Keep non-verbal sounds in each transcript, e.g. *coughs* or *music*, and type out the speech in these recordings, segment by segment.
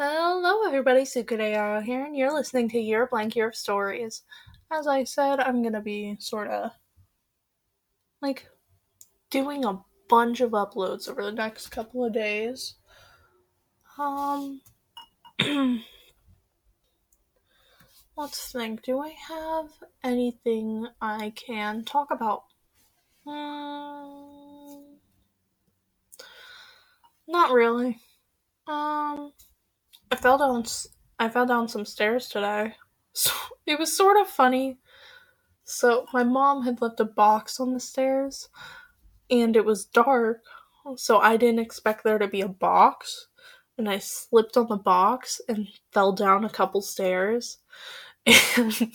Hello, everybody. Sukadeo here, and you're listening to Your Blank Year of Stories. As I said, I'm gonna be sort of like doing a bunch of uploads over the next couple of days. Um, *clears throat* let's think. Do I have anything I can talk about? Hmm, not really. Um, I fell down. I fell down some stairs today. *laughs* So it was sort of funny. So my mom had left a box on the stairs, and it was dark. So I didn't expect there to be a box, and I slipped on the box and fell down a couple stairs. *laughs* And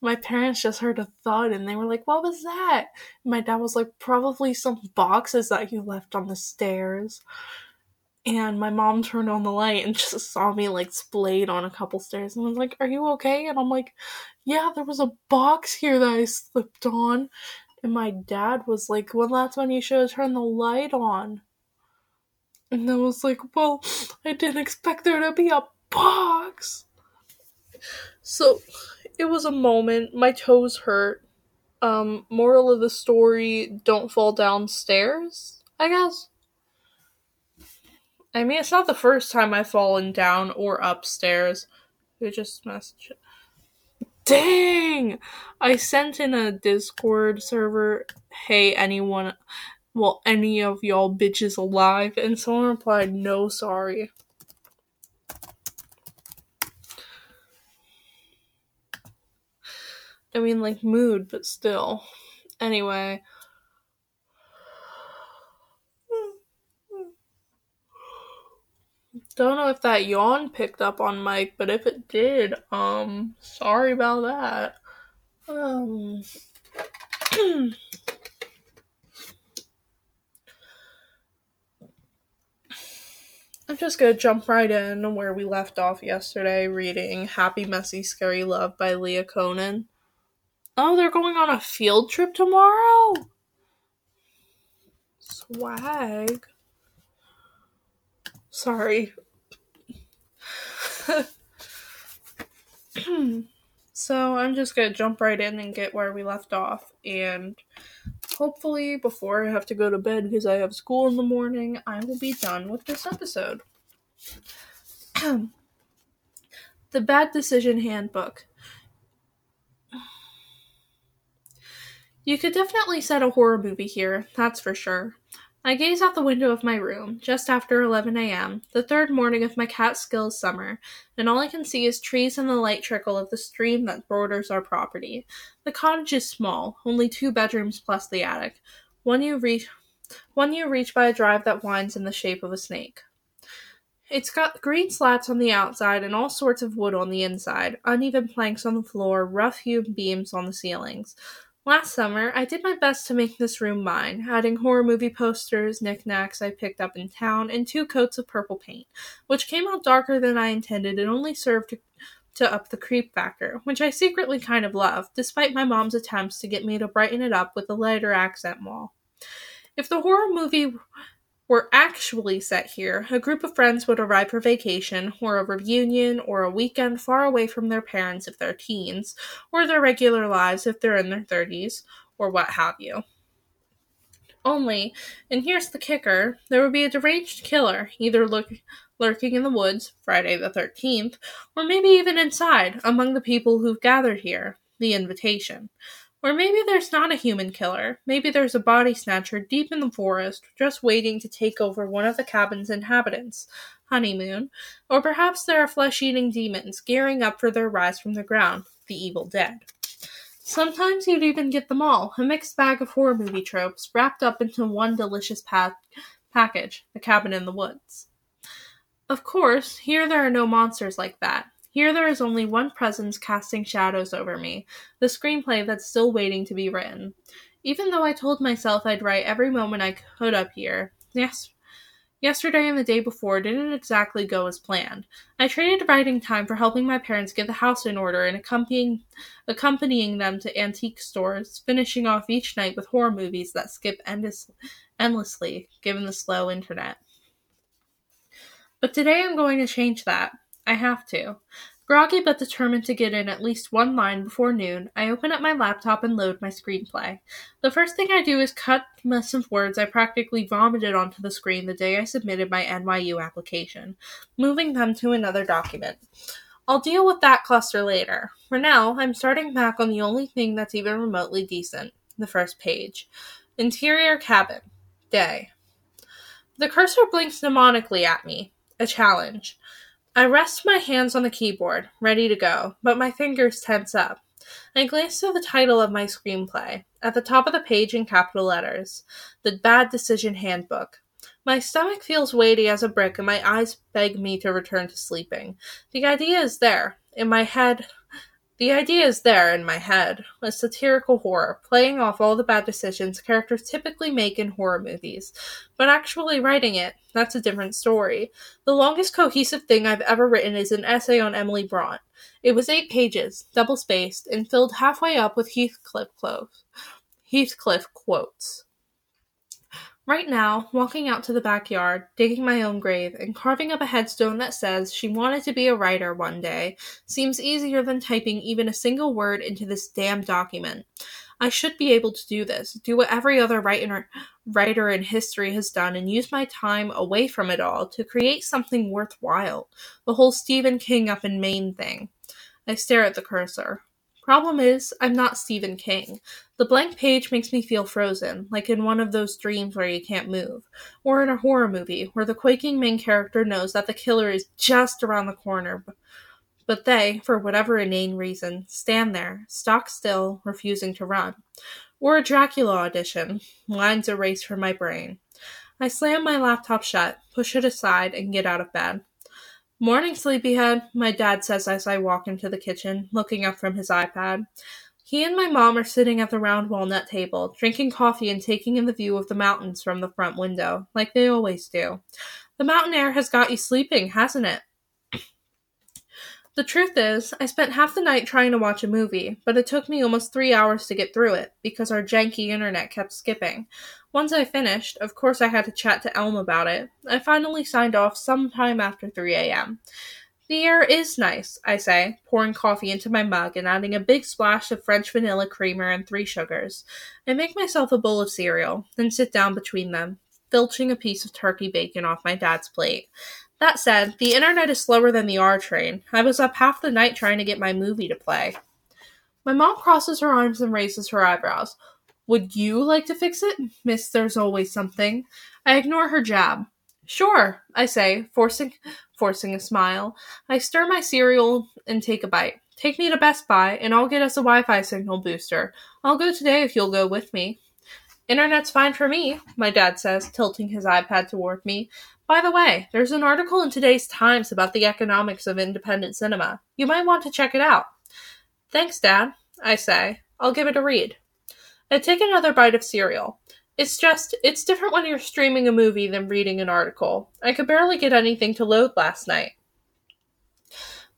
my parents just heard a thud, and they were like, "What was that?" And my dad was like, "Probably some boxes that you left on the stairs." And my mom turned on the light and just saw me like splayed on a couple stairs and was like, Are you okay? And I'm like, Yeah, there was a box here that I slipped on. And my dad was like, Well, that's when you should have turned the light on. And I was like, Well, I didn't expect there to be a box. So it was a moment. My toes hurt. Um, moral of the story don't fall downstairs, I guess. I mean, it's not the first time I've fallen down or upstairs. Who just messaged? Dang! I sent in a Discord server, hey, anyone, well, any of y'all bitches alive? And someone replied, no, sorry. I mean, like, mood, but still. Anyway. Don't know if that yawn picked up on mic, but if it did, um, sorry about that. Um, *clears throat* I'm just gonna jump right in where we left off yesterday, reading Happy, Messy, Scary Love by Leah Konen. Oh, they're going on a field trip tomorrow? Swag. Sorry. so I'm just gonna jump right in and get where we left off, and hopefully before I have to go to bed because I have school in the morning, I will be done with this episode. *clears throat* the Bad Decision Handbook. You could definitely set a horror movie here, that's for sure. I gaze out the window of my room, just after 11 a.m., the third morning of my Catskills summer, and all I can see is trees and the light trickle of the stream that borders our property. The cottage is small, only two bedrooms plus the attic. One you reach, one you reach by a drive that winds in the shape of a snake. It's got green slats on the outside and all sorts of wood on the inside, uneven planks on the floor, rough hewn beams on the ceilings. Last summer, I did my best to make this room mine, adding horror movie posters, knickknacks I picked up in town, and two coats of purple paint, which came out darker than I intended and only served to, to up the creep factor, which I secretly kind of love, despite my mom's attempts to get me to brighten it up with a lighter accent wall. If the horror movie were actually set here, a group of friends would arrive for vacation, or a reunion, or a weekend far away from their parents if they're teens, or their regular lives if they're in their 30s, or what have you. Only, and here's the kicker, there would be a deranged killer, either look, lurking in the woods, Friday the 13th, or maybe even inside, among the people who've gathered here, the invitation. Or maybe there's not a human killer. Maybe there's a body snatcher deep in the forest, just waiting to take over one of the cabin's inhabitants. Honeymoon. Or perhaps there are flesh eating demons gearing up for their rise from the ground. The evil dead. Sometimes you'd even get them all a mixed bag of horror movie tropes wrapped up into one delicious pa- package the cabin in the woods. Of course, here there are no monsters like that. Here there is only one presence casting shadows over me, the screenplay that's still waiting to be written. Even though I told myself I'd write every moment I could up here, yes, yesterday and the day before didn't exactly go as planned. I traded writing time for helping my parents get the house in order and accompanying accompanying them to antique stores, finishing off each night with horror movies that skip endless, endlessly given the slow internet. But today I'm going to change that. I have to. Groggy but determined to get in at least one line before noon, I open up my laptop and load my screenplay. The first thing I do is cut the mess of words I practically vomited onto the screen the day I submitted my NYU application, moving them to another document. I'll deal with that cluster later. For now, I'm starting back on the only thing that's even remotely decent the first page. Interior cabin. Day. The cursor blinks mnemonically at me. A challenge. I rest my hands on the keyboard, ready to go, but my fingers tense up. I glance to the title of my screenplay, at the top of the page in capital letters The Bad Decision Handbook. My stomach feels weighty as a brick, and my eyes beg me to return to sleeping. The idea is there. In my head, the idea is there in my head a satirical horror, playing off all the bad decisions characters typically make in horror movies. But actually writing it, that's a different story. The longest cohesive thing I've ever written is an essay on Emily Brontë. It was eight pages, double spaced, and filled halfway up with Heathcliff. Heathcliff quotes. Right now, walking out to the backyard, digging my own grave, and carving up a headstone that says she wanted to be a writer one day seems easier than typing even a single word into this damn document. I should be able to do this, do what every other writer, in history has done, and use my time away from it all to create something worthwhile. The whole Stephen King up in Maine thing. I stare at the cursor. Problem is, I'm not Stephen King. The blank page makes me feel frozen, like in one of those dreams where you can't move, or in a horror movie where the quaking main character knows that the killer is just around the corner. But they, for whatever inane reason, stand there, stock still, refusing to run. Or a Dracula audition, lines erased from my brain. I slam my laptop shut, push it aside, and get out of bed. Morning, sleepyhead, my dad says as I walk into the kitchen, looking up from his iPad. He and my mom are sitting at the round walnut table, drinking coffee and taking in the view of the mountains from the front window, like they always do. The mountain air has got you sleeping, hasn't it? *clears throat* The truth is, I spent half the night trying to watch a movie, but it took me almost three hours to get through it because our janky internet kept skipping. Once I finished, of course I had to chat to Elm about it. I finally signed off sometime after 3 a.m. The air is nice, I say, pouring coffee into my mug and adding a big splash of French vanilla creamer and three sugars. I make myself a bowl of cereal, then sit down between them, filching a piece of turkey bacon off my dad's plate. That said, the internet is slower than the R train. I was up half the night trying to get my movie to play. My mom crosses her arms and raises her eyebrows. Would you like to fix it, Miss There's Always Something? I ignore her jab. Sure, I say, forcing forcing a smile. I stir my cereal and take a bite. Take me to Best Buy, and I'll get us a Wi Fi signal booster. I'll go today if you'll go with me. Internet's fine for me, my dad says, tilting his iPad toward me. By the way, there's an article in today's Times about the economics of independent cinema. You might want to check it out. Thanks, Dad, I say. I'll give it a read. I take another bite of cereal. It's just, it's different when you're streaming a movie than reading an article. I could barely get anything to load last night.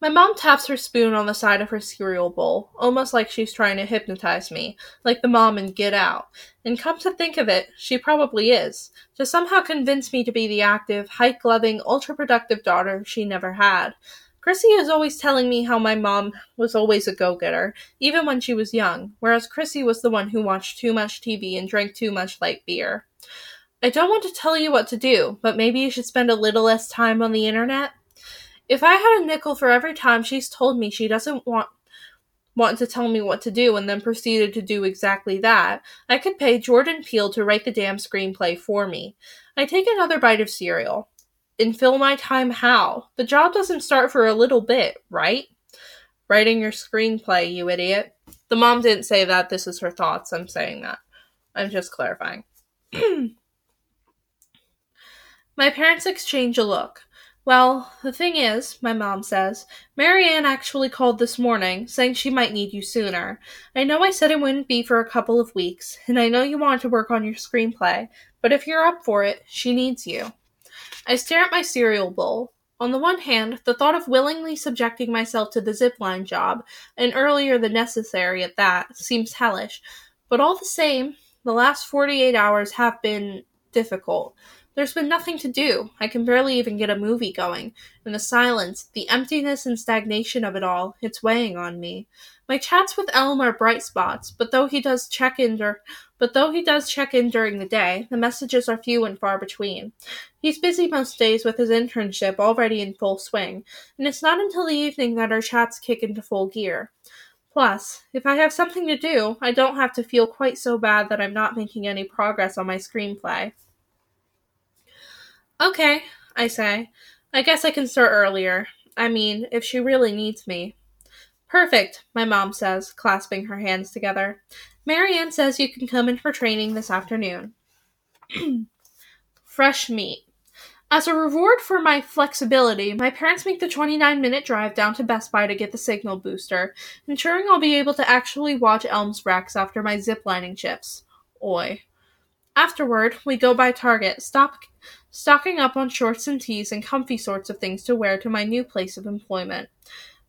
My mom taps her spoon on the side of her cereal bowl, almost like she's trying to hypnotize me, like the mom in Get Out. And come to think of it, she probably is, to somehow convince me to be the active, hike loving, ultra productive daughter she never had. Chrissy is always telling me how my mom was always a go getter, even when she was young, whereas Chrissy was the one who watched too much TV and drank too much light beer. I don't want to tell you what to do, but maybe you should spend a little less time on the internet. If I had a nickel for every time she's told me she doesn't want want to tell me what to do and then proceeded to do exactly that, I could pay Jordan Peele to write the damn screenplay for me. I take another bite of cereal and fill my time how? The job doesn't start for a little bit, right? Writing your screenplay, you idiot. The mom didn't say that. This is her thoughts. I'm saying that. I'm just clarifying. *clears throat* my parents exchange a look. Well, the thing is, my mom says, Marianne actually called this morning, saying she might need you sooner. I know I said it wouldn't be for a couple of weeks, and I know you want to work on your screenplay, but if you're up for it, she needs you. I stare at my cereal bowl. On the one hand, the thought of willingly subjecting myself to the zipline job, and earlier than necessary at that, seems hellish. But all the same, the last 48 hours have been difficult. There's been nothing to do. I can barely even get a movie going. And the silence, the emptiness and stagnation of it all, it's weighing on me. My chats with Elm are bright spots, but though he does check in dur- but though he does check in during the day, the messages are few and far between. He's busy most days with his internship already in full swing, and it's not until the evening that our chats kick into full gear. Plus, if I have something to do, I don't have to feel quite so bad that I'm not making any progress on my screenplay. Okay, I say. I guess I can start earlier. I mean, if she really needs me. Perfect, my mom says, clasping her hands together. Marianne says you can come in for training this afternoon. *clears throat* Fresh meat. As a reward for my flexibility, my parents make the 29 minute drive down to Best Buy to get the signal booster, ensuring I'll be able to actually watch Elm's Rex after my ziplining shifts. Oi. Afterward, we go by Target, stop, stocking up on shorts and tees and comfy sorts of things to wear to my new place of employment.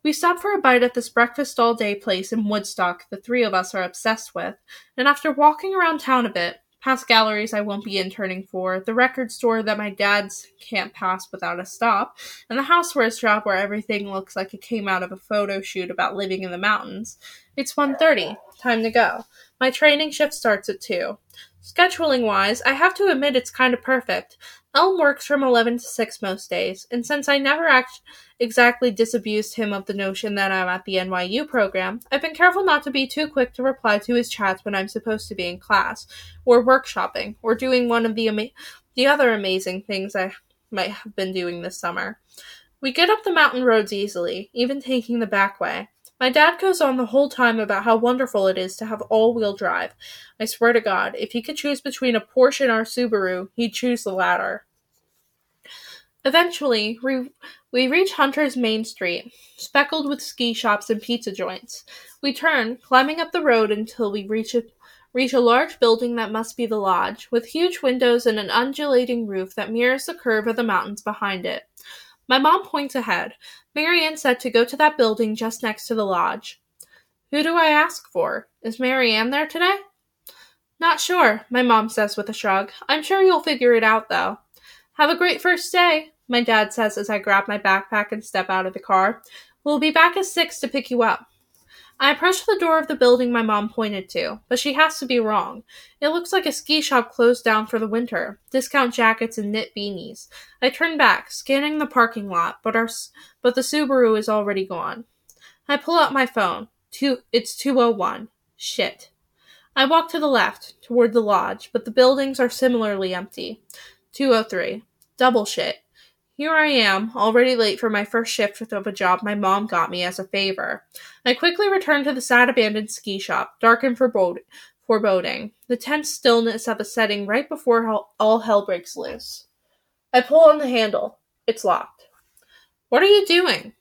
We stop for a bite at this breakfast all day place in Woodstock the three of us are obsessed with, and after walking around town a bit, past galleries I won't be interning for, the record store that my dad's can't pass without a stop, and the housewares shop where everything looks like it came out of a photo shoot about living in the mountains. It's 1.30. Time to go. My training shift starts at 2. Scheduling wise, I have to admit it's kind of perfect. Elm works from 11 to 6 most days, and since I never act- exactly disabused him of the notion that I'm at the NYU program, I've been careful not to be too quick to reply to his chats when I'm supposed to be in class, or workshopping, or doing one of the, ama- the other amazing things I might have been doing this summer. We get up the mountain roads easily, even taking the back way. My dad goes on the whole time about how wonderful it is to have all wheel drive. I swear to God, if he could choose between a Porsche and our Subaru, he'd choose the latter. Eventually, we, we reach Hunter's Main Street, speckled with ski shops and pizza joints. We turn, climbing up the road until we reach a, reach a large building that must be the lodge, with huge windows and an undulating roof that mirrors the curve of the mountains behind it. My mom points ahead. Marianne said to go to that building just next to the lodge. Who do I ask for? Is Marianne there today? Not sure, my mom says with a shrug. I'm sure you'll figure it out, though. Have a great first day, my dad says as I grab my backpack and step out of the car. We'll be back at six to pick you up. I approach the door of the building my mom pointed to, but she has to be wrong. It looks like a ski shop closed down for the winter. Discount jackets and knit beanies. I turn back, scanning the parking lot, but our but the Subaru is already gone. I pull out my phone. Two, it's 201. Shit. I walk to the left, toward the lodge, but the buildings are similarly empty. 203. Double shit. Here I am, already late for my first shift of a job my mom got me as a favor. I quickly return to the sad abandoned ski shop, dark and foreboding, the tense stillness of a setting right before all hell breaks loose. I pull on the handle. It's locked. What are you doing?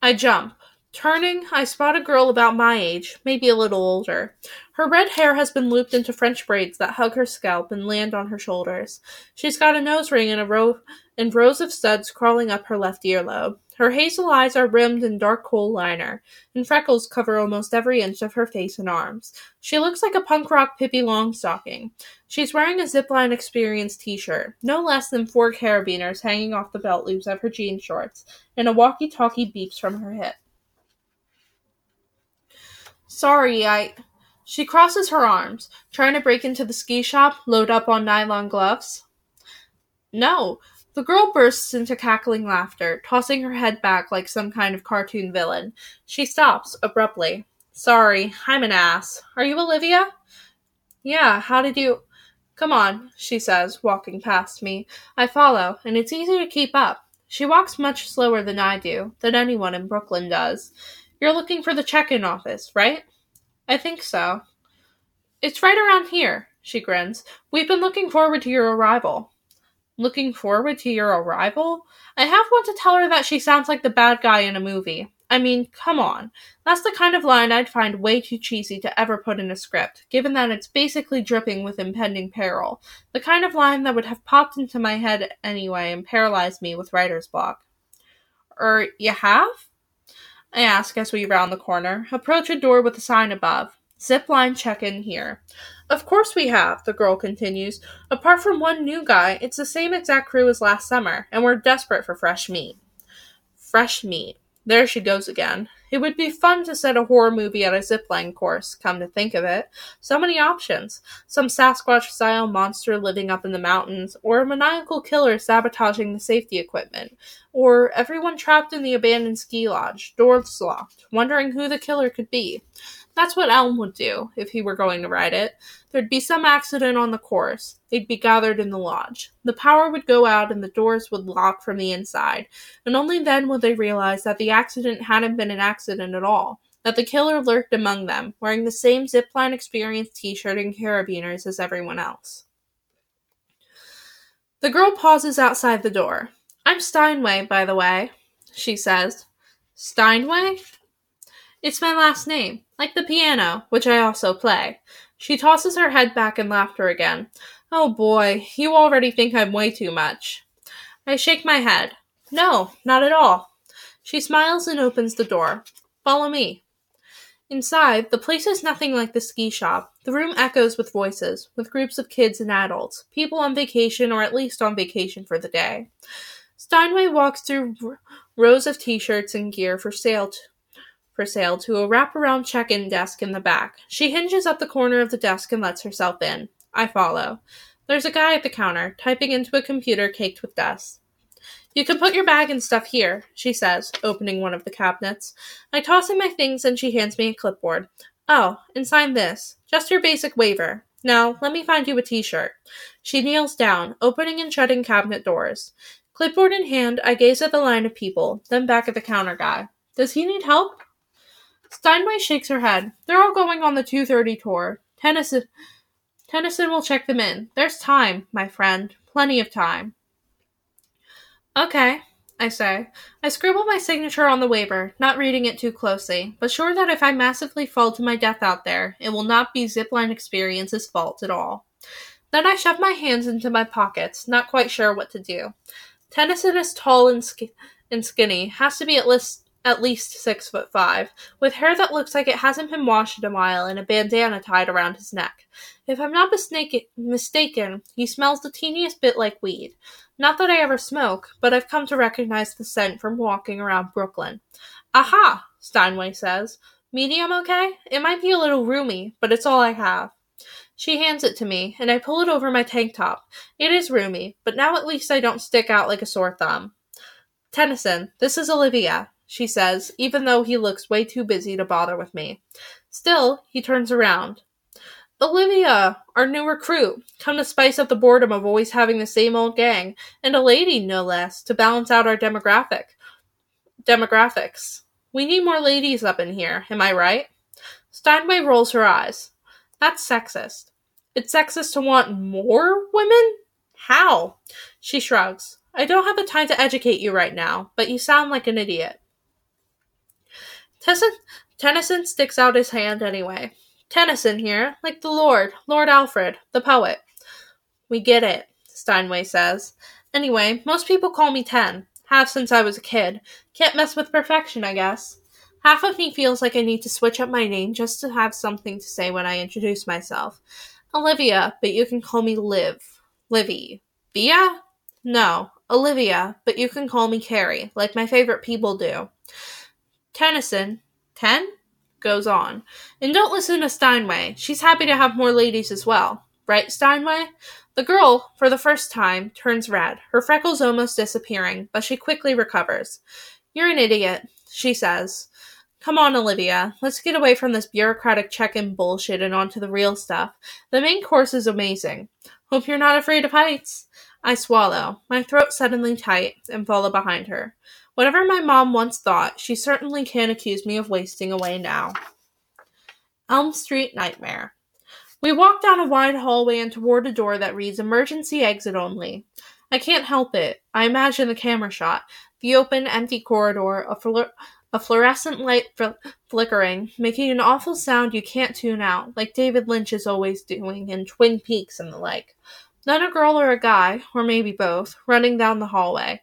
I jump. Turning, I spot a girl about my age, maybe a little older. Her red hair has been looped into French braids that hug her scalp and land on her shoulders. She's got a nose ring and a row and rows of studs crawling up her left earlobe. Her hazel eyes are rimmed in dark coal liner, and freckles cover almost every inch of her face and arms. She looks like a punk rock Pippi Longstocking. She's wearing a Zipline Experience t-shirt, no less than four carabiners hanging off the belt loops of her jean shorts, and a walkie-talkie beeps from her hip. Sorry, I. She crosses her arms, trying to break into the ski shop, load up on nylon gloves. No. The girl bursts into cackling laughter, tossing her head back like some kind of cartoon villain. She stops, abruptly. Sorry, I'm an ass. Are you Olivia? Yeah, how did you. Come on, she says, walking past me. I follow, and it's easy to keep up. She walks much slower than I do, than anyone in Brooklyn does. You're looking for the check in office, right? I think so. It's right around here, she grins. We've been looking forward to your arrival. Looking forward to your arrival? I half want to tell her that she sounds like the bad guy in a movie. I mean, come on. That's the kind of line I'd find way too cheesy to ever put in a script, given that it's basically dripping with impending peril. The kind of line that would have popped into my head anyway and paralyzed me with writer's block. Er, you have? I ask as we round the corner, approach a door with a sign above. Zip line check in here. Of course we have, the girl continues. Apart from one new guy, it's the same exact crew as last summer, and we're desperate for fresh meat. Fresh meat. There she goes again. It would be fun to set a horror movie at a zipline course, come to think of it. So many options. Some Sasquatch style monster living up in the mountains, or a maniacal killer sabotaging the safety equipment, or everyone trapped in the abandoned ski lodge, doors locked, wondering who the killer could be. That's what Elm would do if he were going to ride it. There'd be some accident on the course. They'd be gathered in the lodge. The power would go out and the doors would lock from the inside, and only then would they realize that the accident hadn't been an accident at all, that the killer lurked among them, wearing the same zipline experience t shirt and carabiners as everyone else. The girl pauses outside the door. I'm Steinway, by the way, she says. Steinway? It's my last name, like the piano, which I also play. She tosses her head back in laughter again. Oh boy, you already think I'm way too much. I shake my head. No, not at all. She smiles and opens the door. Follow me. Inside, the place is nothing like the ski shop. The room echoes with voices, with groups of kids and adults, people on vacation or at least on vacation for the day. Steinway walks through r- rows of t shirts and gear for sale for sale to a wraparound check in desk in the back. She hinges up the corner of the desk and lets herself in. I follow. There's a guy at the counter, typing into a computer caked with dust. You can put your bag and stuff here, she says, opening one of the cabinets. I toss in my things and she hands me a clipboard. Oh, and sign this. Just your basic waiver. Now, let me find you a t shirt. She kneels down, opening and shutting cabinet doors. Clipboard in hand, I gaze at the line of people, then back at the counter guy. Does he need help? Steinway shakes her head. They're all going on the 2.30 tour. Tennyson, Tennyson will check them in. There's time, my friend. Plenty of time. Okay, I say. I scribble my signature on the waiver, not reading it too closely, but sure that if I massively fall to my death out there, it will not be Zipline Experience's fault at all. Then I shove my hands into my pockets, not quite sure what to do. Tennyson is tall and, sk- and skinny, has to be at least at least six foot five, with hair that looks like it hasn't been washed in a while and a bandana tied around his neck. If I'm not mistaken, mistaken, he smells the teeniest bit like weed. Not that I ever smoke, but I've come to recognize the scent from walking around Brooklyn. Aha! Steinway says. Medium okay? It might be a little roomy, but it's all I have. She hands it to me, and I pull it over my tank top. It is roomy, but now at least I don't stick out like a sore thumb. Tennyson, this is Olivia she says, even though he looks way too busy to bother with me. Still, he turns around. Olivia, our new recruit, come to spice up the boredom of always having the same old gang, and a lady, no less, to balance out our demographic. Demographics. We need more ladies up in here, am I right? Steinway rolls her eyes. That's sexist. It's sexist to want more women? How? She shrugs. I don't have the time to educate you right now, but you sound like an idiot. Tennyson, Tennyson sticks out his hand anyway. Tennyson here, like the Lord, Lord Alfred, the poet. We get it, Steinway says. Anyway, most people call me Ten. Have since I was a kid. Can't mess with perfection, I guess. Half of me feels like I need to switch up my name just to have something to say when I introduce myself. Olivia, but you can call me Liv. Livy. Via? No, Olivia, but you can call me Carrie, like my favorite people do. Tennyson, ten, goes on. And don't listen to Steinway. She's happy to have more ladies as well. Right, Steinway? The girl, for the first time, turns red, her freckles almost disappearing, but she quickly recovers. You're an idiot, she says. Come on, Olivia. Let's get away from this bureaucratic check in bullshit and onto the real stuff. The main course is amazing. Hope you're not afraid of heights. I swallow, my throat suddenly tight, and follow behind her. Whatever my mom once thought, she certainly can't accuse me of wasting away now. Elm Street Nightmare. We walk down a wide hallway and toward a door that reads emergency exit only. I can't help it. I imagine the camera shot, the open, empty corridor, a, flu- a fluorescent light fl- flickering, making an awful sound you can't tune out, like David Lynch is always doing in Twin Peaks and the like. Then a girl or a guy, or maybe both, running down the hallway.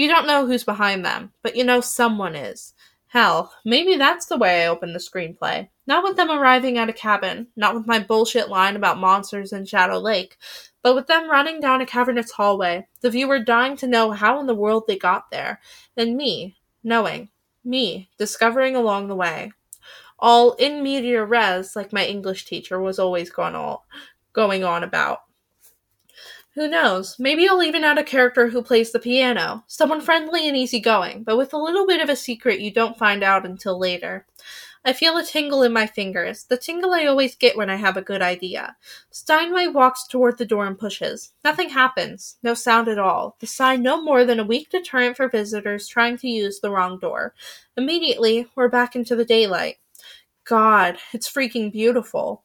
You don't know who's behind them, but you know someone is. Hell, maybe that's the way I open the screenplay. Not with them arriving at a cabin, not with my bullshit line about monsters in Shadow Lake, but with them running down a cavernous hallway, the viewer dying to know how in the world they got there, and me knowing, me discovering along the way. All in media res, like my English teacher was always going on about. Who knows? Maybe I'll even add a character who plays the piano, someone friendly and easygoing, but with a little bit of a secret you don't find out until later. I feel a tingle in my fingers, the tingle I always get when I have a good idea. Steinway walks toward the door and pushes. Nothing happens. No sound at all. The sign no more than a weak deterrent for visitors trying to use the wrong door. Immediately, we're back into the daylight. God, it's freaking beautiful.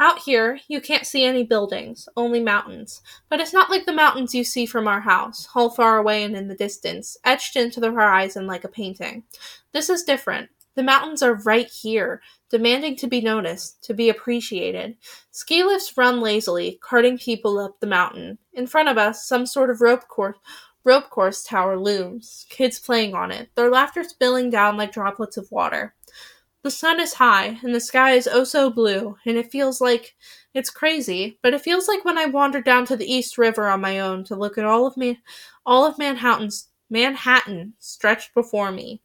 Out here, you can't see any buildings, only mountains. But it's not like the mountains you see from our house, all far away and in the distance, etched into the horizon like a painting. This is different. The mountains are right here, demanding to be noticed, to be appreciated. Ski lifts run lazily, carting people up the mountain. In front of us, some sort of rope course rope course tower looms, kids playing on it, their laughter spilling down like droplets of water. The sun is high, and the sky is oh so blue, and it feels like it's crazy, but it feels like when I wandered down to the East River on my own to look at all of me all of Manhattan's Manhattan stretched before me.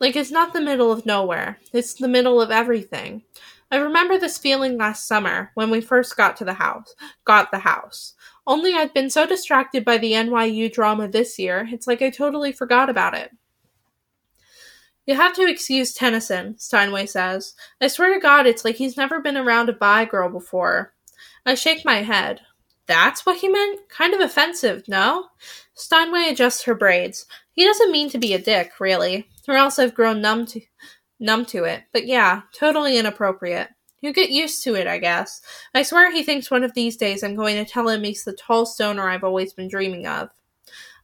Like it's not the middle of nowhere. It's the middle of everything. I remember this feeling last summer when we first got to the house. Got the house. Only I'd been so distracted by the NYU drama this year, it's like I totally forgot about it. You have to excuse Tennyson, Steinway says. I swear to God, it's like he's never been around a bi girl before. I shake my head. That's what he meant? Kind of offensive, no? Steinway adjusts her braids. He doesn't mean to be a dick, really or else I've grown numb to numb to it. But yeah, totally inappropriate. You get used to it, I guess. I swear he thinks one of these days I'm going to tell him he's the tall stoner I've always been dreaming of.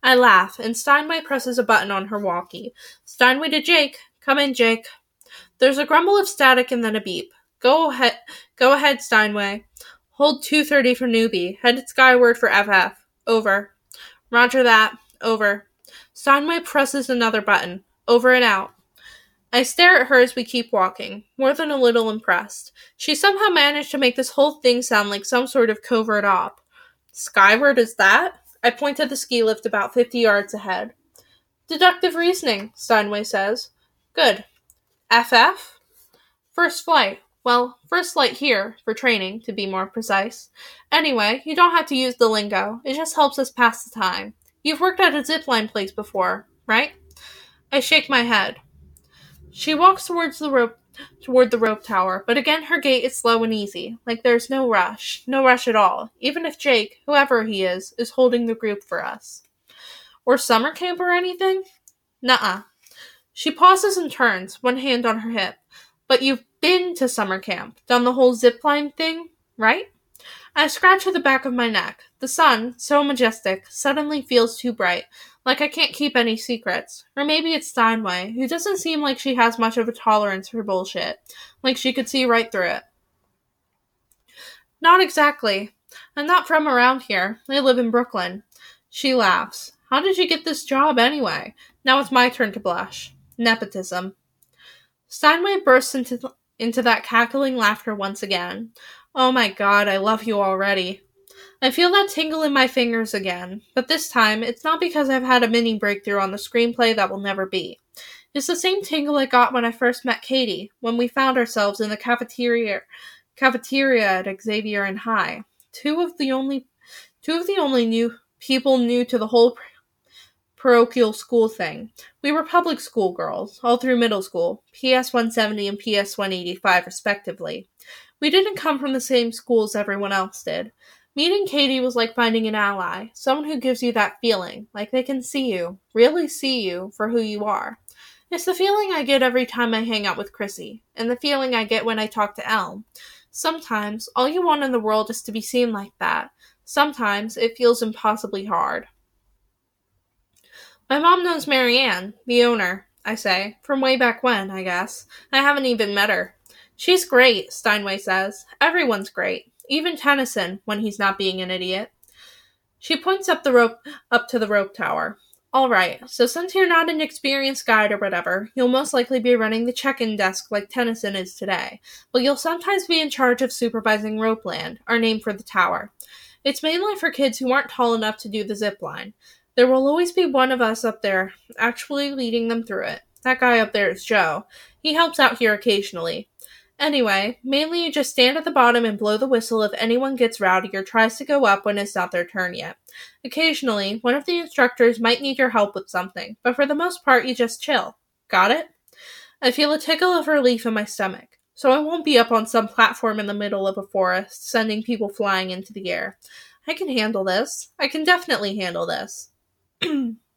I laugh, and Steinway presses a button on her walkie. Steinway to Jake. Come in, Jake. There's a grumble of static and then a beep. Go ahead, go ahead, Steinway. Hold 230 for newbie. Headed skyward for FF. Over. Roger that. Over. Steinway presses another button. Over and out. I stare at her as we keep walking, more than a little impressed. She somehow managed to make this whole thing sound like some sort of covert op. Skyward is that? I point to the ski lift about 50 yards ahead. Deductive reasoning, Steinway says. Good. FF? First flight. Well, first flight here, for training, to be more precise. Anyway, you don't have to use the lingo. It just helps us pass the time. You've worked at a zipline place before, right? I shake my head. She walks towards the rope toward the rope tower, but again her gait is slow and easy, like there's no rush, no rush at all, even if Jake, whoever he is, is holding the group for us. Or summer camp or anything? Nuh-uh. She pauses and turns, one hand on her hip. But you've been to summer camp, done the whole zipline thing, right? I scratch at the back of my neck. The sun, so majestic, suddenly feels too bright, like I can't keep any secrets. Or maybe it's Steinway, who doesn't seem like she has much of a tolerance for bullshit, like she could see right through it. Not exactly. I'm not from around here. I live in Brooklyn. She laughs. How did you get this job anyway? Now it's my turn to blush. Nepotism. Steinway bursts into, into that cackling laughter once again. Oh my god, I love you already. I feel that tingle in my fingers again, but this time it's not because I've had a mini breakthrough on the screenplay that will never be. It's the same tingle I got when I first met Katie, when we found ourselves in the cafeteria cafeteria at Xaverian High. Two of the only two of the only new people new to the whole parochial school thing. We were public school girls, all through middle school, PS 170 and PS 185 respectively. We didn't come from the same schools everyone else did. Meeting Katie was like finding an ally, someone who gives you that feeling, like they can see you, really see you, for who you are. It's the feeling I get every time I hang out with Chrissy, and the feeling I get when I talk to Elm. Sometimes, all you want in the world is to be seen like that. Sometimes, it feels impossibly hard. My mom knows Marianne, the owner, I say, from way back when, I guess. I haven't even met her. She's great, Steinway says. Everyone's great. Even Tennyson, when he's not being an idiot. She points up the rope up to the rope tower. Alright, so since you're not an experienced guide or whatever, you'll most likely be running the check in desk like Tennyson is today, but you'll sometimes be in charge of supervising Ropeland, our name for the tower. It's mainly for kids who aren't tall enough to do the zip line. There will always be one of us up there actually leading them through it. That guy up there is Joe. He helps out here occasionally. Anyway, mainly you just stand at the bottom and blow the whistle if anyone gets rowdy or tries to go up when it's not their turn yet. Occasionally, one of the instructors might need your help with something, but for the most part, you just chill. Got it? I feel a tickle of relief in my stomach, so I won't be up on some platform in the middle of a forest, sending people flying into the air. I can handle this. I can definitely handle this. *clears throat*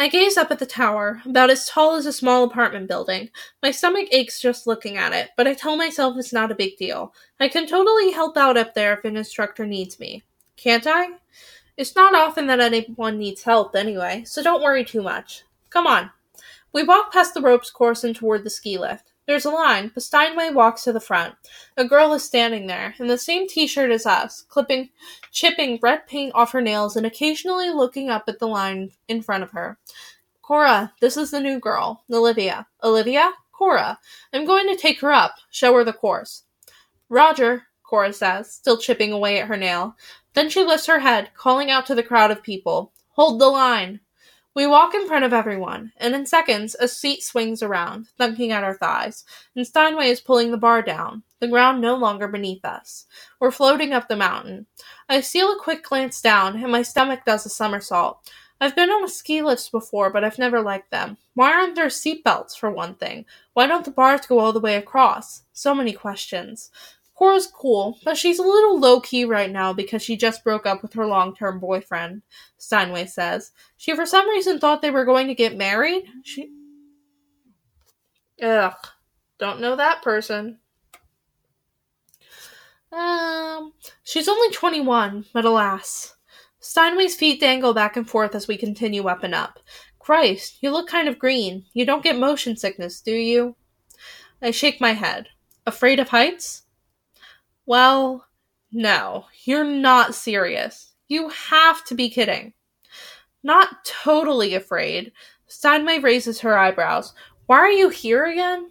I gaze up at the tower, about as tall as a small apartment building. My stomach aches just looking at it, but I tell myself it's not a big deal. I can totally help out up there if an instructor needs me. Can't I? It's not often that anyone needs help anyway, so don't worry too much. Come on. We walk past the ropes course and toward the ski lift. There's a line, but Steinway walks to the front. A girl is standing there, in the same t-shirt as us, clipping, chipping red paint off her nails and occasionally looking up at the line in front of her. Cora, this is the new girl, Olivia. Olivia? Cora. I'm going to take her up, show her the course. Roger, Cora says, still chipping away at her nail. Then she lifts her head, calling out to the crowd of people. Hold the line! We walk in front of everyone, and in seconds a seat swings around, thunking at our thighs, and Steinway is pulling the bar down, the ground no longer beneath us. We're floating up the mountain. I steal a quick glance down, and my stomach does a somersault. I've been on ski lifts before, but I've never liked them. Why aren't there seat belts, for one thing? Why don't the bars go all the way across? So many questions. Cora's cool, but she's a little low key right now because she just broke up with her long term boyfriend, Steinway says. She for some reason thought they were going to get married. She. Ugh. Don't know that person. Um, she's only 21, but alas. Steinway's feet dangle back and forth as we continue up and up. Christ, you look kind of green. You don't get motion sickness, do you? I shake my head. Afraid of heights? Well, no, you're not serious. You have to be kidding. Not totally afraid. Steinway raises her eyebrows. Why are you here again?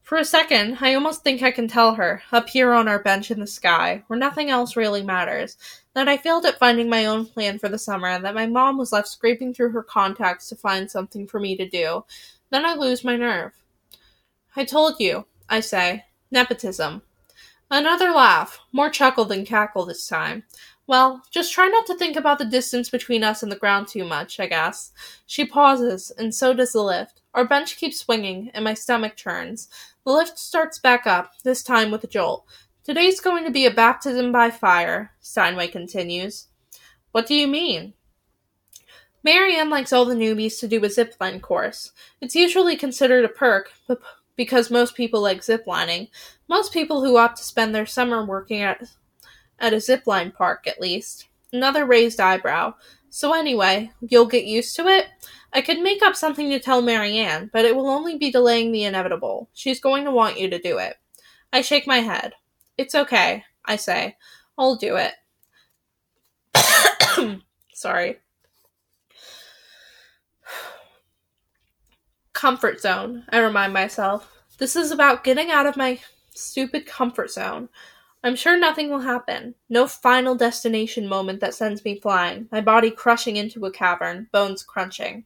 For a second, I almost think I can tell her, up here on our bench in the sky, where nothing else really matters, that I failed at finding my own plan for the summer and that my mom was left scraping through her contacts to find something for me to do. Then I lose my nerve. I told you, I say. Nepotism. Another laugh, more chuckle than cackle this time. Well, just try not to think about the distance between us and the ground too much, I guess. She pauses, and so does the lift. Our bench keeps swinging, and my stomach churns. The lift starts back up, this time with a jolt. Today's going to be a baptism by fire, Steinway continues. What do you mean? Marianne likes all the newbies to do a zipline course. It's usually considered a perk, but because most people like ziplining. Most people who opt to spend their summer working at at a zipline park, at least. Another raised eyebrow. So anyway, you'll get used to it? I could make up something to tell Marianne, but it will only be delaying the inevitable. She's going to want you to do it. I shake my head. It's okay, I say. I'll do it. *coughs* Sorry. Comfort zone, I remind myself. This is about getting out of my stupid comfort zone. I'm sure nothing will happen. No final destination moment that sends me flying, my body crushing into a cavern, bones crunching.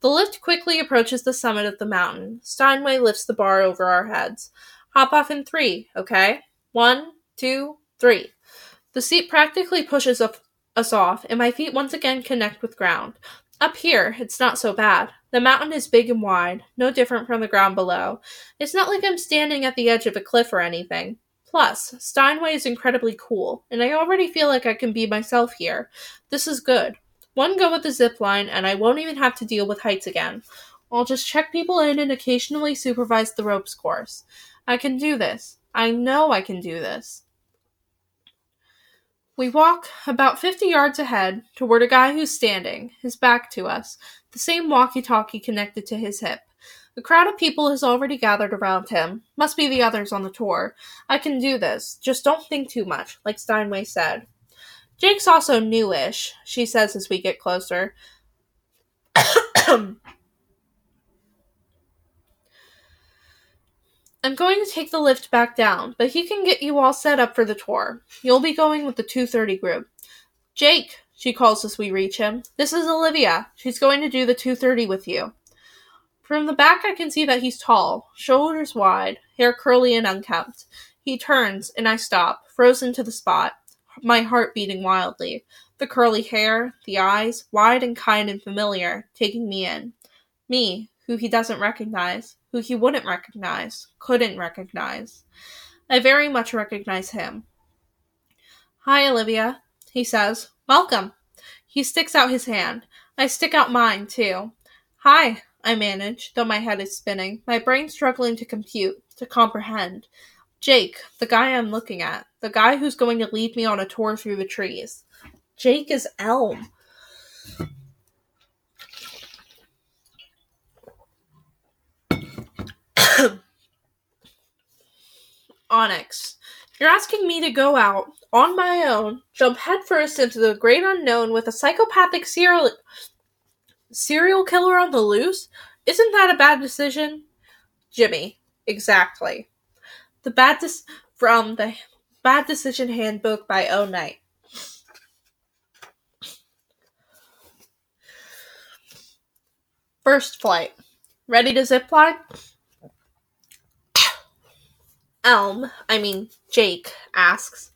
The lift quickly approaches the summit of the mountain. Steinway lifts the bar over our heads. Hop off in three, okay? One, two, three. The seat practically pushes us off, and my feet once again connect with ground. Up here, it's not so bad. The mountain is big and wide, no different from the ground below. It's not like I'm standing at the edge of a cliff or anything. Plus, Steinway is incredibly cool, and I already feel like I can be myself here. This is good. One go with the zip line, and I won't even have to deal with heights again. I'll just check people in and occasionally supervise the ropes course. I can do this. I know I can do this. We walk about 50 yards ahead toward a guy who's standing, his back to us, the same walkie talkie connected to his hip. A crowd of people has already gathered around him. Must be the others on the tour. I can do this. Just don't think too much, like Steinway said. Jake's also newish, she says as we get closer. *coughs* *coughs* I'm going to take the lift back down, but he can get you all set up for the tour. You'll be going with the 230 group. Jake, she calls as we reach him. This is Olivia. She's going to do the 230 with you. From the back, I can see that he's tall, shoulders wide, hair curly and unkempt. He turns, and I stop, frozen to the spot, my heart beating wildly. The curly hair, the eyes, wide and kind and familiar, taking me in. Me, who he doesn't recognize, who he wouldn't recognize, couldn't recognize. I very much recognize him. Hi, Olivia, he says. Welcome. He sticks out his hand. I stick out mine, too. Hi, I manage, though my head is spinning, my brain struggling to compute, to comprehend. Jake, the guy I'm looking at, the guy who's going to lead me on a tour through the trees. Jake is Elm. Onyx. You're asking me to go out on my own, jump headfirst into the great unknown with a psychopathic serial serial killer on the loose? Isn't that a bad decision? Jimmy. Exactly. The bad dis- from the Bad Decision Handbook by O Knight. First flight. Ready to zipline? Elm, I mean Jake, asks.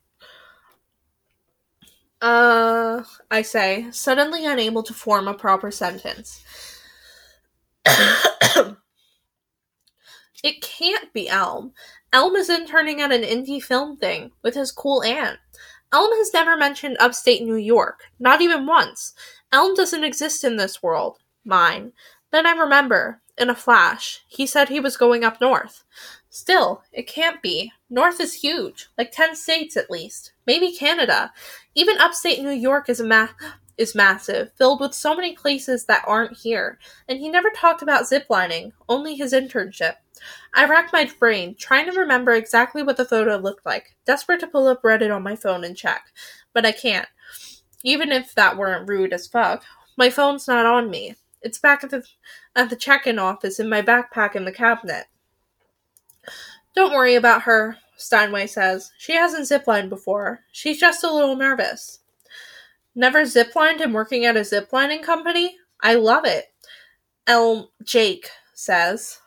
Uh, I say, suddenly unable to form a proper sentence. *coughs* it can't be Elm. Elm is interning at an indie film thing with his cool aunt. Elm has never mentioned upstate New York, not even once. Elm doesn't exist in this world, mine. Then I remember, in a flash, he said he was going up north. Still, it can't be. North is huge, like 10 states at least. Maybe Canada. Even upstate New York is a ma- is massive, filled with so many places that aren't here. And he never talked about ziplining, only his internship. I racked my brain, trying to remember exactly what the photo looked like, desperate to pull up Reddit on my phone and check. But I can't. Even if that weren't rude as fuck. My phone's not on me. It's back at the at the check-in office in my backpack in the cabinet. Don't worry about her, Steinway says. She hasn't ziplined before. She's just a little nervous. Never ziplined and working at a ziplining company? I love it. Elm Jake says.